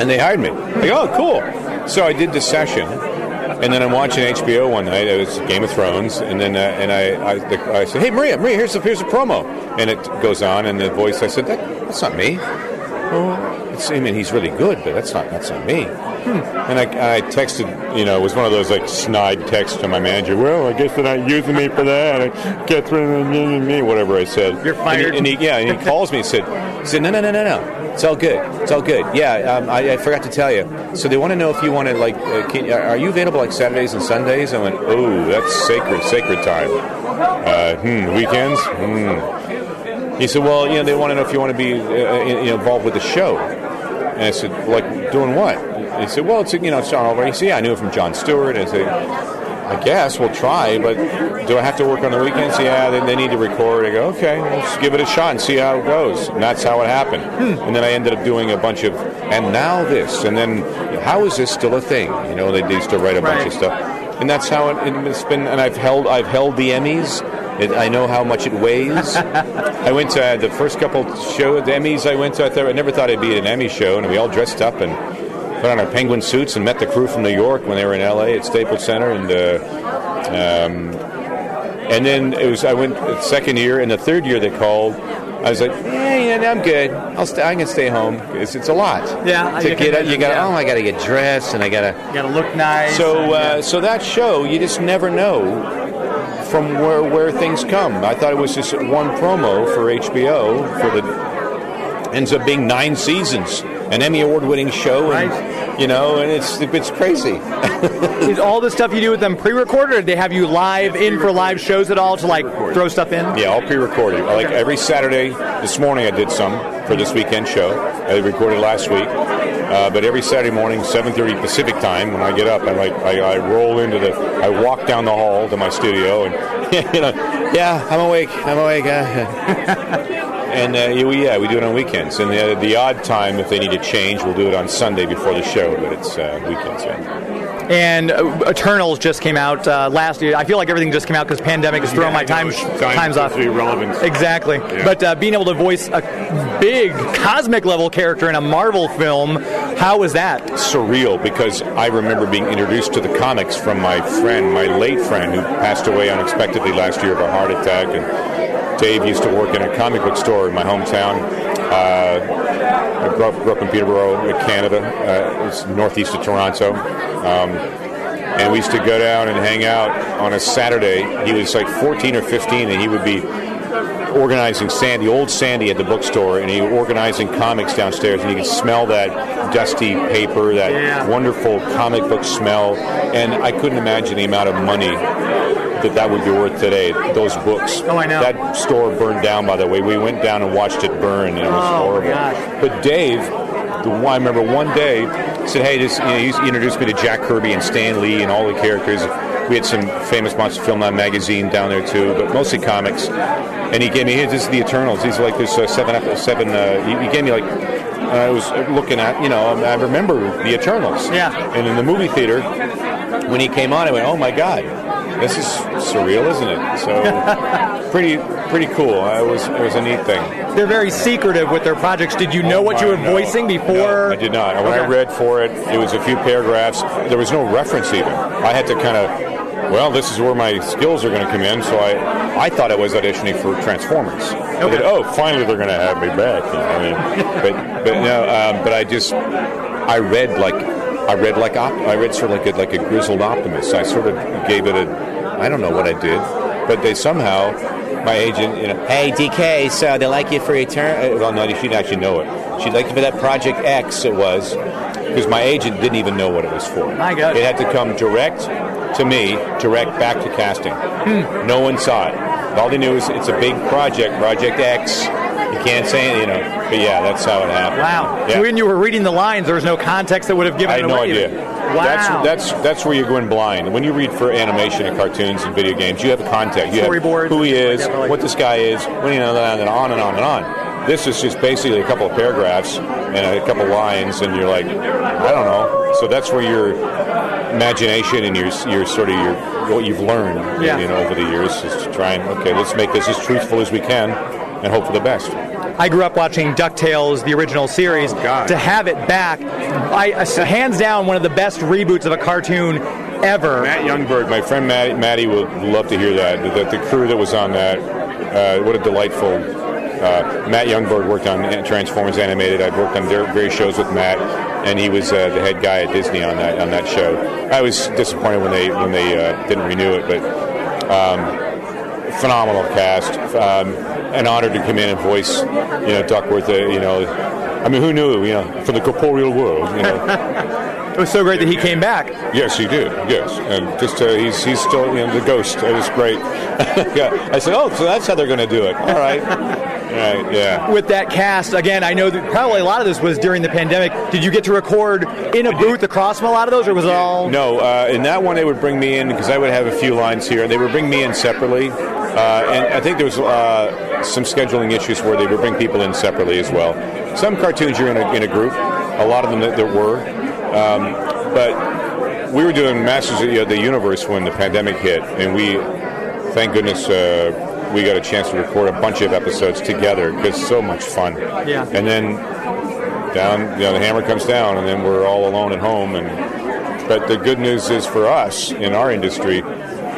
and they hired me. Like, oh, cool. So I did the session, and then I'm watching HBO one night. It was Game of Thrones, and then uh, and I I, I said, "Hey Maria, Maria, here's a here's a promo," and it goes on, and the voice I said, that, "That's not me." Oh, it's, I mean, he's really good, but that's not that's not me. And I, I texted, you know, it was one of those like snide texts to my manager. Well, I guess they're not using me for that. I guess me, whatever I said.
You're fired.
And he, and he- yeah, and he calls me and said, he said, no, no, no, no, no. It's all good. It's all good. Yeah, um, I, I forgot to tell you. So they want to know if you want to like, uh, can, are you available like Saturdays and Sundays? I went, oh, that's sacred, sacred time. Uh, hmm, weekends. Hmm. He said, well, you know, they want to know if you want to be uh, in- involved with the show. And I said, like, doing what? He said, well, it's, you know, it's John Oliver. He said, yeah, I knew him from Jon Stewart. And I said, I guess we'll try, but do I have to work on the weekends? Yeah, they, they need to record. I go, okay, let's give it a shot and see how it goes. And that's how it happened. Hmm. And then I ended up doing a bunch of, and now this, and then how is this still a thing? You know, they used to write a bunch of stuff, and that's how it, it's been. And I've held, I've held the Emmys. It, I know how much it weighs. I went to uh, the first couple show the Emmys. I went to. I, thought, I never thought I'd be at an Emmy show, and we all dressed up and put on our penguin suits and met the crew from New York when they were in L.A. at Staples Center, and uh, um, and then it was I went second year, and the third year they called. I was like, yeah, yeah, I'm good. I'll stay, I can stay home. It's, it's a lot.
Yeah,
to get
can
you got. to Oh, I got to get dressed, and I got to.
you gotta look nice.
So,
and,
uh,
yeah.
so that show, you just never know from where where things come. I thought it was just one promo for HBO for the ends up being nine seasons, an Emmy award winning show, and
Right.
you know, and it's it's crazy.
is all the stuff you do with them pre-recorded, or they have you live in for live shows at all to like throw stuff in?
Yeah, all pre-recorded. Like every Saturday. This morning I did some for this weekend show. I recorded last week. Uh, but every Saturday morning, 7:30 Pacific time, when I get up, I like I, I roll into the, I walk down the hall to my studio, and you know, yeah, I'm awake, I'm awake. Uh, and uh, yeah, we, do it on weekends. And the, the odd time, if they need to change, we'll do it on Sunday before the show. But it's uh, weekends. Yeah.
And uh, Eternals just came out uh, last year. I feel like everything just came out because pandemic has thrown my time times off.
Irrelevant.
Exactly. But uh, being able to voice a big cosmic level character in a Marvel film, how was that?
surreal because I remember being introduced to the comics from my friend, my late friend, who passed away unexpectedly last year of a heart attack. And Dave used to work in a comic book store in my hometown. Uh, I grew up, grew up in Peterborough, Canada. Uh, it's northeast of Toronto. Um, and we used to go down and hang out on a Saturday. He was like 14 or 15, and he would be organizing Sandy, old Sandy at the bookstore, and he was organizing comics downstairs, and you could smell that dusty paper, that
Yeah.
wonderful comic book smell, and I couldn't imagine the amount of money that that would be worth today. Those books.
Oh, I know.
That store burned down, by the way. We went down and watched it burn, and it was
Oh,
horrible. But Dave, the one, I remember one day said, "Hey, this," you know, he introduced me to Jack Kirby and Stan Lee and all the characters. We had some famous monster film on magazine down there too, but mostly comics. And he gave me, "Hey, this is the Eternals." He's like, "There's uh, seven, seven." Uh, he, he gave me like. I was looking at, you know, I remember the Eternals.
Yeah.
And in the movie theater, when he came on, I went, "Oh my God, this is surreal, isn't it?" So, pretty, pretty cool. Uh, It was, it was a neat thing.
They're very secretive with their projects. Did you know what you were
No,
voicing before?
No, I did not. When I read for it, it was a few paragraphs. There was no reference even. I had to kind of, well, this is where my skills are going to come in. So I, I thought I was auditioning for Transformers. I
Okay.
thought, oh, finally they're going to have me back. You know, I mean, but but no, um, but I just I read like I read like op- I read sort of like a, like a grizzled optimist. I sort of gave it a I don't know what I did, but they somehow my agent, you know, hey DK, so they like you for eternal. Well, no, she didn't actually know it. She liked you for that Project X. It was because my agent didn't even know what it was for.
My God.
It had to come direct to me, direct back to casting.
Hmm.
No one saw it. All they knew is it's a big project, Project X. You can't say it, you know. But yeah, that's how it happened.
Wow.
Yeah.
When you were reading the lines, there was no context that would have given
I had no idea.
Wow.
That's that's that's where you're going blind. When you read for animation and cartoons and video games, you have a context. You
Storyboards
have who he is,
like that.
what this guy is, when you know, and on and on and on. This is just basically a couple of paragraphs and a couple of lines, and you're like, I don't know. So that's where your imagination and your your sort of your what you've learned,
Yeah.
you know, over the years is to try and okay, let's make this as truthful as we can and hope for the best.
I grew up watching DuckTales, the original series.
Oh.
To have it back, I, hands down, one of the best reboots of a cartoon ever.
Matt Youngberg, my friend Matt, Matty would love to hear that. That the crew that was on that, uh, what a delightful. Uh, Matt Youngberg worked on Transformers Animated. I've worked on various shows with Matt, and he was uh, the head guy at Disney on that on that show. I was disappointed when they when they uh, didn't renew it, but um, phenomenal cast. Um, an honor to come in and voice, you know, Duckworth. Uh, you know, I mean, who knew? You know, from the corporeal world. You know.
It was so great that he came back.
Yes, he did. Yes, and just uh, he's he's still you know the ghost. It was great. yeah, I said, oh, so that's how they're going to do it. All right, right, yeah.
With that cast, again, I know that probably a lot of this was during the pandemic. Did you get to record in a booth across from a lot of those, or was it all?
No, uh, in that one they would bring me in because I would have a few lines here. They would bring me in separately, uh, and I think there was uh, some scheduling issues where they would bring people in separately as well. Some cartoons you're in a, in a group. A lot of them that there were, um, but we were doing Masters of the, the Universe when the pandemic hit, and we, thank goodness, uh, we got a chance to record a bunch of episodes together because so much fun.
Yeah.
And then down, you know, the hammer comes down, and then we're all alone at home. And but the good news is for us in our industry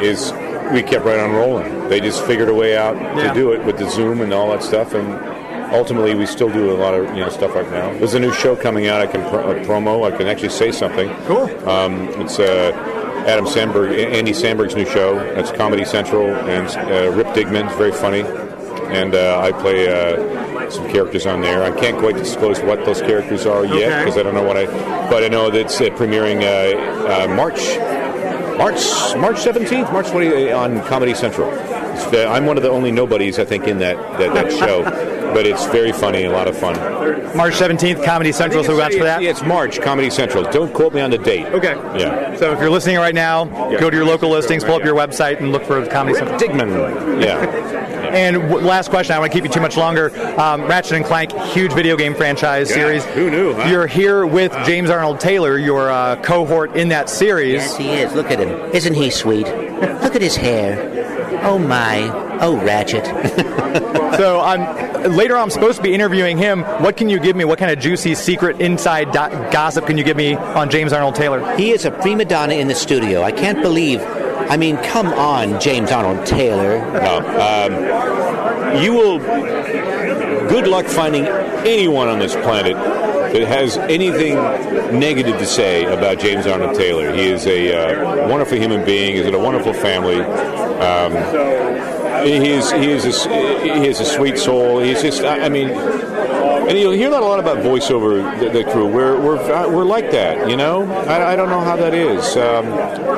is we kept right on rolling. They just figured a way out
Yeah.
to do it with the Zoom and all that stuff, and ultimately we still do a lot of you know stuff right now. There's a new show coming out. I can pro- a promo. I can actually say something.
Cool.
Um, it's uh, Adam Samberg, Andy Samberg's new show. It's Comedy Central, and uh, Rip Digman's very funny, and uh, I play uh, some characters on there. I can't quite disclose what those characters are yet
Okay.
because I don't know what I. But I know that it's uh, premiering uh, uh, March. March March 17th, March 20 on Comedy Central. I'm one of the only nobodies I think in that that, that show, but it's very funny and a lot of fun.
March 17th, Comedy Central, so watch for that.
Yeah, it's March Comedy Central. Don't quote me on the date.
Okay.
Yeah.
So if you're listening right now,
Yeah.
go to your local listings, pull up your website, and look for Comedy Central.
Digman. Yeah.
And w- last question, I don't want to keep you too much longer. Um, Ratchet and Clank, huge video game franchise
Yeah,
series.
who knew, huh?
You're here with James Arnold Taylor, your uh, cohort in that series.
Yes, he is. Look at him. Isn't he sweet? Look at his hair. Oh my. Oh, Ratchet.
So I'm later on. I'm supposed to be interviewing him. What can you give me? What kind of juicy secret inside do- gossip can you give me on James Arnold Taylor?
He is a prima donna in the studio. I can't believe. I mean, come on, James Arnold Taylor.
No. Um, you will. Good luck finding anyone on this planet that has anything negative to say about James Arnold Taylor. He is a uh, wonderful human being. He's in a wonderful family. Um, He's he is a, he has a sweet soul. He's just I, I mean, and you'll hear that a lot about voiceover the, the crew. We're we're uh, we're like that, you know. I, I don't know how that is, um,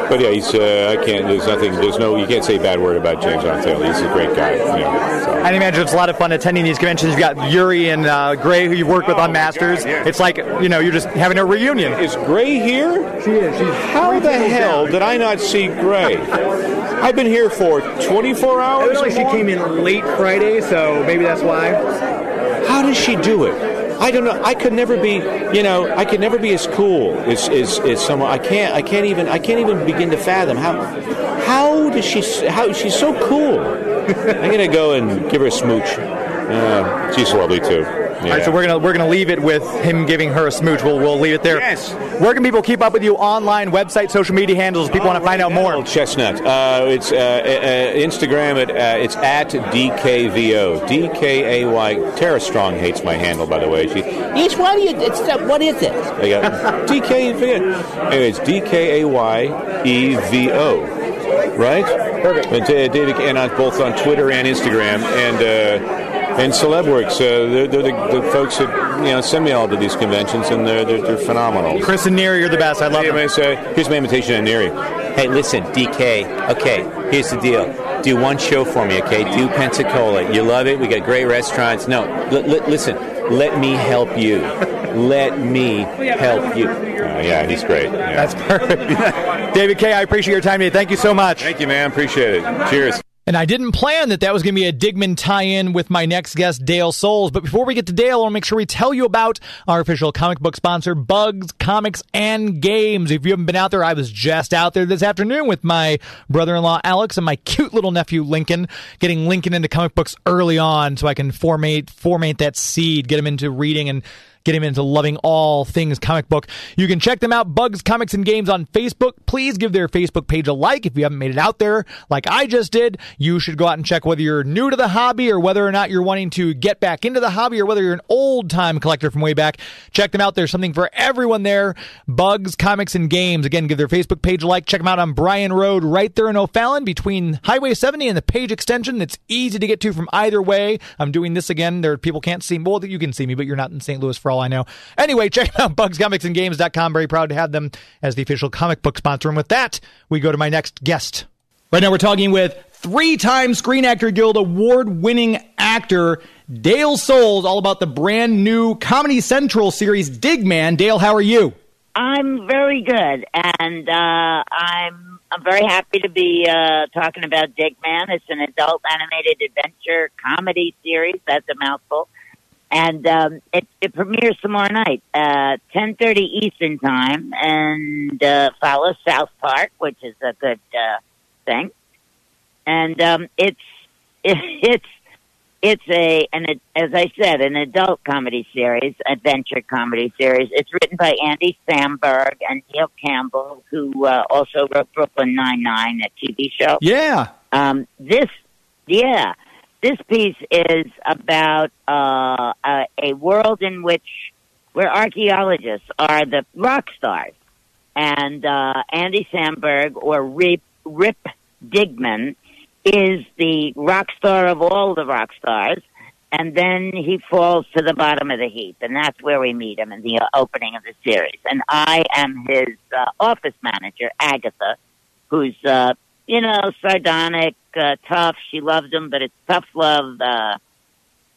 but yeah, he's uh, I can't. There's nothing. There's no. You can't say a bad word about James Arnold Taylor. He's a great guy. You know, so.
I imagine it's a lot of fun attending these conventions. You've got Yuri and uh, Grey, who you've worked with on Masters. It's like you know you're just having a reunion.
Is Grey here?
She is. She's
How the hell did I not see Grey? I've been here for 24 hours.
Originally, she came in late Friday, so maybe that's why.
How does she do it? I don't know. I could never be, you know, I could never be as cool as as, as someone. I can't. I can't even. I can't even begin to fathom how. How does she? How she's so cool. I'm gonna go and give her a smooch. Uh, she's lovely too.
All right, so we're gonna we're gonna leave it with him giving her a smooch. We'll we'll leave it there.
Yes.
Where can people keep up with you online, website, social media handles? If people want to find out more.
Chestnut. Uh, it's uh, uh, Instagram. At, uh, it's at DKVO. DKAY. Tara Strong hates my handle, by the way. She.
Yes, what do you? It's uh, what is it?
I got DK. Anyway, it's DKAY E V O. Right? Perfect. And, uh, David, and on, both on Twitter and Instagram, and uh, and CelebWorks. Uh, they're, they're the, the folks that you know send me all to these conventions, and they're they're, they're phenomenal.
Chris and Neri, you're the best. I love
Hey,
them.
so here's my invitation to Neri.
Hey, listen, DK. Okay, here's the deal. Do one show for me, okay? Do Pensacola. You love it. We got great restaurants. No, li- li- listen. Let me help you. Let me help you.
Uh, yeah, he's great. Yeah.
That's perfect. David Kaye, I appreciate your time today. Thank you so much.
Thank you, man. Appreciate it. Cheers.
And I didn't plan that that was going to be a Digman tie-in with my next guest, Dale Soules. But before we get to Dale, I want to make sure we tell you about our official comic book sponsor, Bug's Comics and Games. If you haven't been out there, I was just out there this afternoon with my brother-in-law Alex and my cute little nephew Lincoln, getting Lincoln into comic books early on, so I can formate formate that seed, get him into reading and get him into loving all things comic book. You can check them out, Bug's Comics and Games on Facebook. Please give their Facebook page a like if you haven't made it out there like I just did. You should go out and check whether you're new to the hobby or whether or not you're wanting to get back into the hobby or whether you're an old time collector from way back. Check them out. There's something for everyone there. Bug's Comics and Games. Again, give their Facebook page a like. Check them out on Bryan Road right there in O'Fallon between Highway 70 and the Page Extension. It's easy to get to from either way. I'm doing this again. There people can't see me. Well, you can see me, but you're not in St. Louis for all I know. Anyway, check out bugscomicsandgames.com. Very proud to have them as the official comic book sponsor. And with that, we go to my next guest. Right now, we're talking with three time Screen Actor Guild award winning actor Dale Soules, all about the brand new Comedy Central series Digman. Dale, how are you?
I'm very good, and uh, I'm I'm very happy to be uh, talking about Digman. It's an adult animated adventure comedy series. That's a mouthful, and um, it, it premieres tomorrow night, uh, ten thirty Eastern time, and uh, follows South Park, which is a good uh, thing. And um, it's it, it's it's a an as I said an adult comedy series, adventure comedy series. It's written by Andy Samberg and Neil Campbell, who uh, also wrote Brooklyn Nine Nine, a TV show.
Yeah.
Um, this, yeah, this piece is about uh, a, a world in which where archaeologists are the rock stars, and uh, Andy Samberg or Rip, Rip Digman is the rock star of all the rock stars. And then he falls to the bottom of the heap, and that's where we meet him in the uh, opening of the series. And I am his uh, office manager, Agatha, who's uh, you know sardonic, uh, tough. She loves him, but it's tough love. Uh,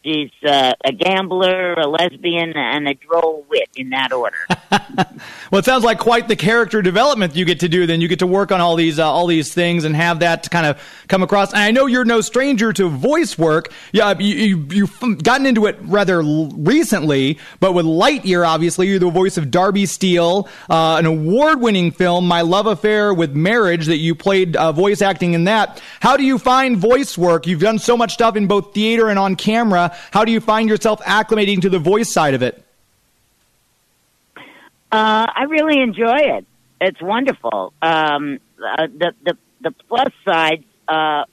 she's uh, a gambler, a lesbian, and a droll wit in that order.
Well, it sounds like quite the character development you get to do. Then you get to work on all these uh, all these things and have that kind of come across. And I know you're no stranger to voice work. Yeah, you, you you've gotten into it rather recently, but with Lightyear, obviously, you're the voice of Darby Steele, uh, an award-winning film, My Love Affair with Marriage, that you played uh, voice acting in that. How do you find voice work? You've done so much stuff in both theater and on camera. How do you find yourself acclimating to the voice side of it?
Uh, I really enjoy it. It's wonderful. Um, uh, the the the plus side, uh,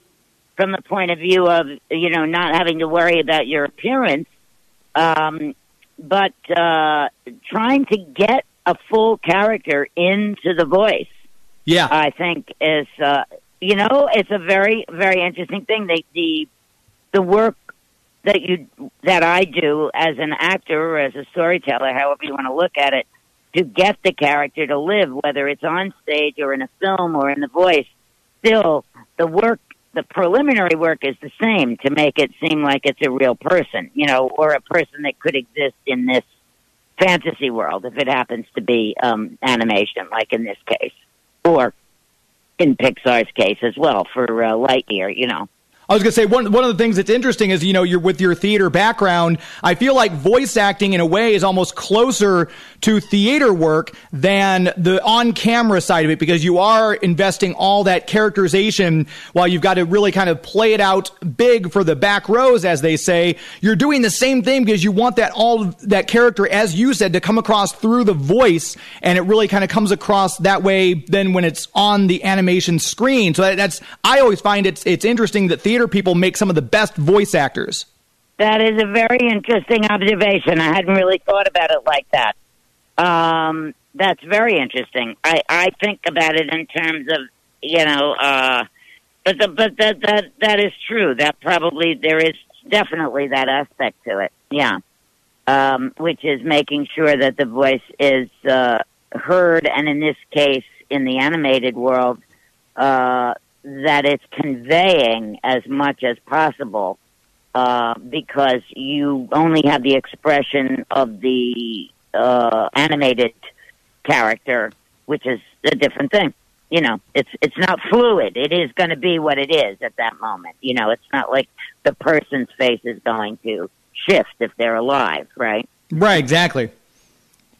from the point of view of you know not having to worry about your appearance, um, but uh, trying to get a full character into the voice.
Yeah,
I think is uh, you know, it's a very, very interesting thing. The the the work that you that I do as an actor or as a storyteller, however you want to look at it, to get the character to live, whether it's on stage or in a film or in the voice, still the work, the preliminary work is the same to make it seem like it's a real person, you know, or a person that could exist in this fantasy world if it happens to be um, animation, like in this case, or in Pixar's case as well for uh, Lightyear, you know.
I was going to say one one of the things that's interesting is you know you're with your theater background. I feel like voice acting in a way is almost closer to theater work than the on camera side of it because you are investing all that characterization while you've got to really kind of play it out big for the back rows as they say. You're doing the same thing because you want that all that character as you said to come across through the voice and it really kind of comes across that way then when it's on the animation screen. So that, that's I always find it's it's interesting that theater people make some of the best voice actors.
That is a very interesting observation. I hadn't really thought about it like that. Um, that's very interesting. I, I think about it in terms of you know, uh, but the, but that that that is true. That probably there is definitely that aspect to it. Yeah, um, which is making sure that the voice is uh, heard, and in this case, in the animated world, uh, that it's conveying as much as possible uh, because you only have the expression of the uh, animated character, which is a different thing. You know, it's it's not fluid. It is going to be what it is at that moment. You know, it's not like the person's face is going to shift if they're alive, right?
Right, exactly.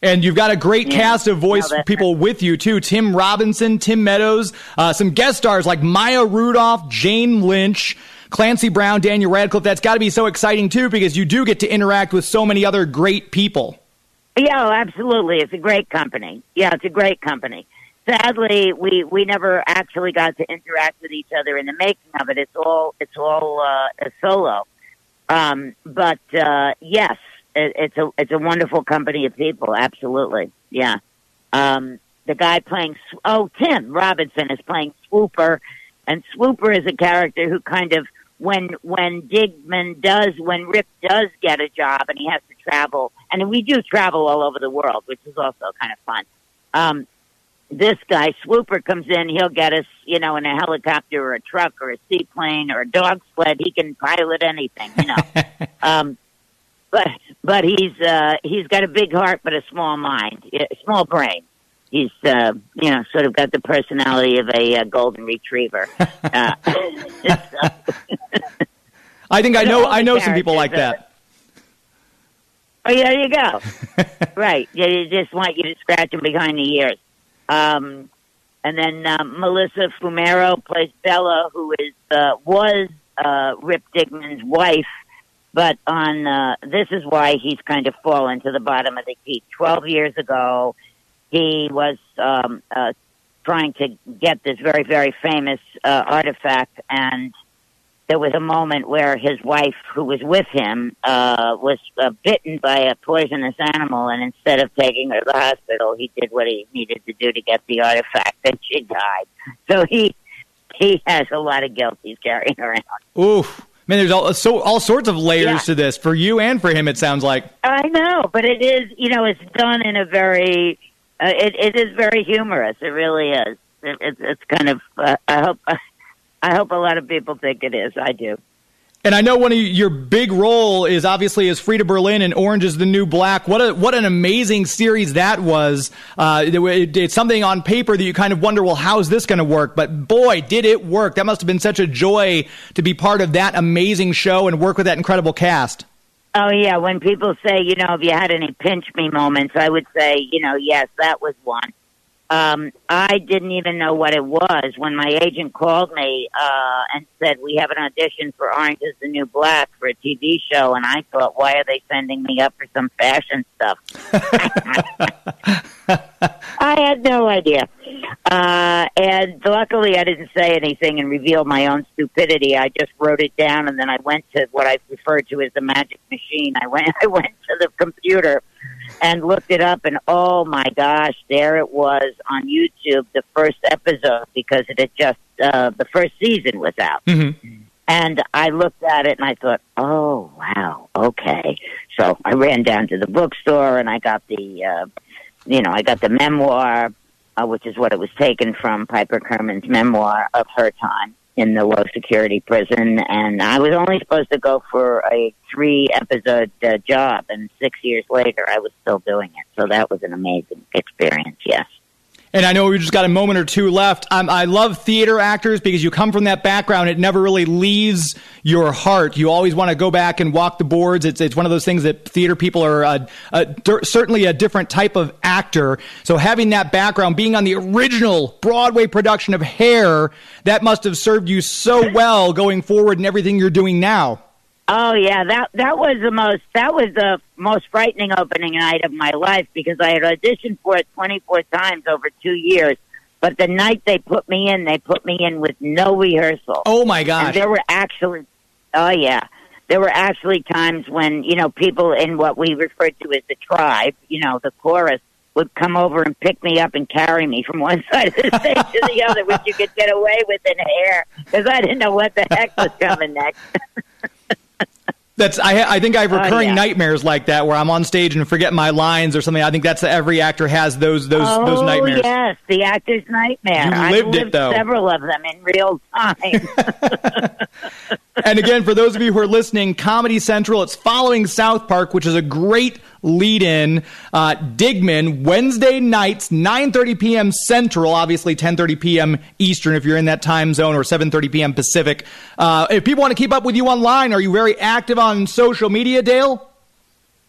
And you've got a great
Yeah.
cast of voice people with you too. Tim Robinson, Tim Meadows, uh, some guest stars like Maya Rudolph, Jane Lynch, Clancy Brown, Daniel Radcliffe. That's got to be so exciting too because you do get to interact with so many other great people.
Yeah, oh, absolutely. It's a great company. Yeah, it's a great company. Sadly, we we never actually got to interact with each other in the making of it. It's all it's all uh, a solo. Um, but uh, yes, it, it's a it's a wonderful company of people. Absolutely, yeah. Um, the guy playing oh Tim Robinson is playing Swooper, and Swooper is a character who kind of when when Digman does when Rip does get a job and he has to travel, and we do travel all over the world, which is also kind of fun. Um, this guy Swooper comes in, he'll get us, you know, in a helicopter or a truck or a seaplane or a dog sled. He can pilot anything, you know. um, but but he's uh, he's got a big heart but a small mind, a small brain. He's uh, you know sort of got the personality of a uh, golden retriever. Uh,
I think I know I know some people like that.
Oh, yeah, there you go. right. They just want you to scratch them behind the ears. Um, and then um, Melissa Fumero plays Bella, who is uh, was uh, Rip Digman's wife, but on uh, this is why he's kind of fallen to the bottom of the heap. Twelve years ago, he was um, uh, trying to get this very very famous uh, artifact and there was a moment where his wife, who was with him, uh, was uh, bitten by a poisonous animal, and instead of taking her to the hospital, he did what he needed to do to get the artifact, and she died. So he he has a lot of guilt he's carrying around.
Oof. Man, there's all so all sorts of layers
Yeah.
to this for you and for him. It sounds like.
I know, but it is you know it's done in a very uh, it it is very humorous. It really is. It, it's it's kind of uh, I hope I hope a lot of people think it is. I do.
And I know one of your big role is obviously as Frida Berlin and Orange is the New Black. What a what an amazing series that was. Uh, it, it- it's something on paper that you kind of wonder, well, how's this going to work? But boy, did it work! That must have been such a joy to be part of that amazing show and work with that incredible cast.
Oh yeah, when people say, you know, have you had any pinch me moments, I would say, you know, yes, that was one. Um, I didn't even know what it was when my agent called me uh, and said we have an audition for Orange Is the New Black for a TV show, and I thought, why are they sending me up for some fashion stuff? I had no idea. Uh, and luckily I didn't say anything and reveal my own stupidity. I just wrote it down and then I went to what I referred to as the magic machine. I went, I went to the computer and looked it up, and oh my gosh, there it was on YouTube, the first episode because it had just uh, the first season was out.
Mm-hmm.
And I looked at it and I thought, oh wow, okay. So I ran down to the bookstore and I got the, uh, you know, I got the memoir, uh, which is what it was taken from Piper Kerman's memoir of her time in the low security prison. And I was only supposed to go for a three episode uh, job, and six years later, I was still doing it. So that was an amazing experience. Yes.
And I know we just got a moment or two left. Um, I love theater actors because you come from that background. It never really leaves your heart. You always want to go back and walk the boards. It's it's one of those things that theater people are uh, uh, certainly a different type of actor. So having that background, being on the original Broadway production of Hair, that must have served you so well going forward in everything you're doing now.
Oh yeah, that that was the most that was the most frightening opening night of my life because I had auditioned for it 24 times over 2 years. But the night they put me in, they put me in with no rehearsal.
Oh my gosh.
And there were actually Oh yeah. There were actually times when, you know, people in what we referred to as the tribe, you know, the chorus would come over and pick me up and carry me from one side of the stage to the other, which you could get away with in hair because I didn't know what the heck was coming next.
That's I. I think I have
Oh,
recurring
yeah.
nightmares like that where I'm on stage and forget my lines or something. I think that's every actor has those those
oh,
those nightmares.
yes, the actor's nightmare.
You
I've
lived it, though.
several of them in real time.
and again, for those of you who are listening, Comedy Central, it's following South Park, which is a great lead-in. Uh, Digman, Wednesday nights, 9.30 p.m. Central, obviously 10.30 p.m. Eastern if you're in that time zone, or 7.30 p.m. Pacific. Uh, if people want to keep up with you online, are you very active on social media, Dale?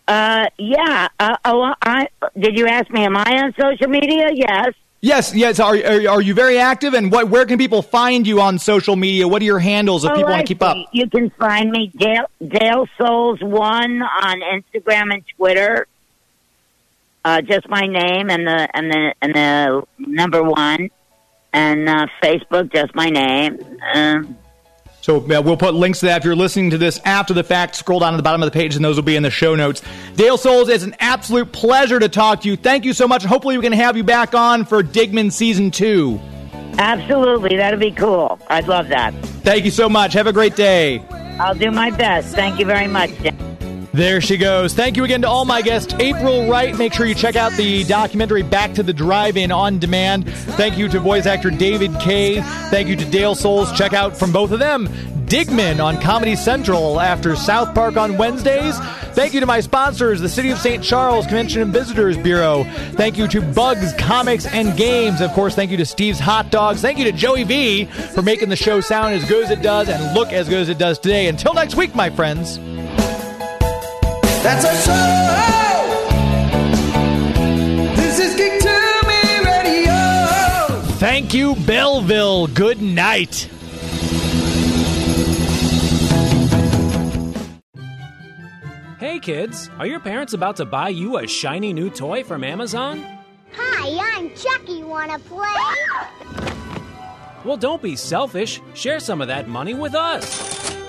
uh, yeah. Uh, oh, I, did you ask me? Am I on social media? Yes.
Yes, yes. Are, are, are you very active? And what, where can people find you on social media? What are your handles if people want to keep up?
You can find me Dale, Dale Soules One on Instagram and Twitter. Uh, just my name and the and the and the number one, and uh, Facebook just my name. Um,
So uh, we'll put links to that if you're listening to this after the fact. Scroll down to the bottom of the page, and those will be in the show notes. Dale Soules, it's an absolute pleasure to talk to you. Thank you so much. Hopefully, we can have you back on for Digman season two.
absolutely, that'd be cool. I'd love that.
Thank you so much. Have a great day.
I'll do my best. Thank you very much.
There she goes. Thank you again to all my guests. April Wright. Make sure you check out the documentary Back to the Drive-In on demand. Thank you to voice actor David Kaye. Thank you to Dale Soules. Check out from both of them Digman on Comedy Central after South Park on Wednesdays. Thank you to my sponsors, the City of St. Charles Convention and Visitors Bureau. Thank you to Bug's Comics and Games. Of course, thank you to Steve's Hot Dogs. Thank you to Joey V for making the show sound as good as it does and look as good as it does today. Until next week, my friends.
That's our show. This is Geek to Me Radio.
Thank you, Belleville. Good night.
Hey kids, are your parents about to buy you a shiny new toy from Amazon?
Hi, I'm Chucky. Wanna play?
Well, don't be selfish. Share some of that money with us.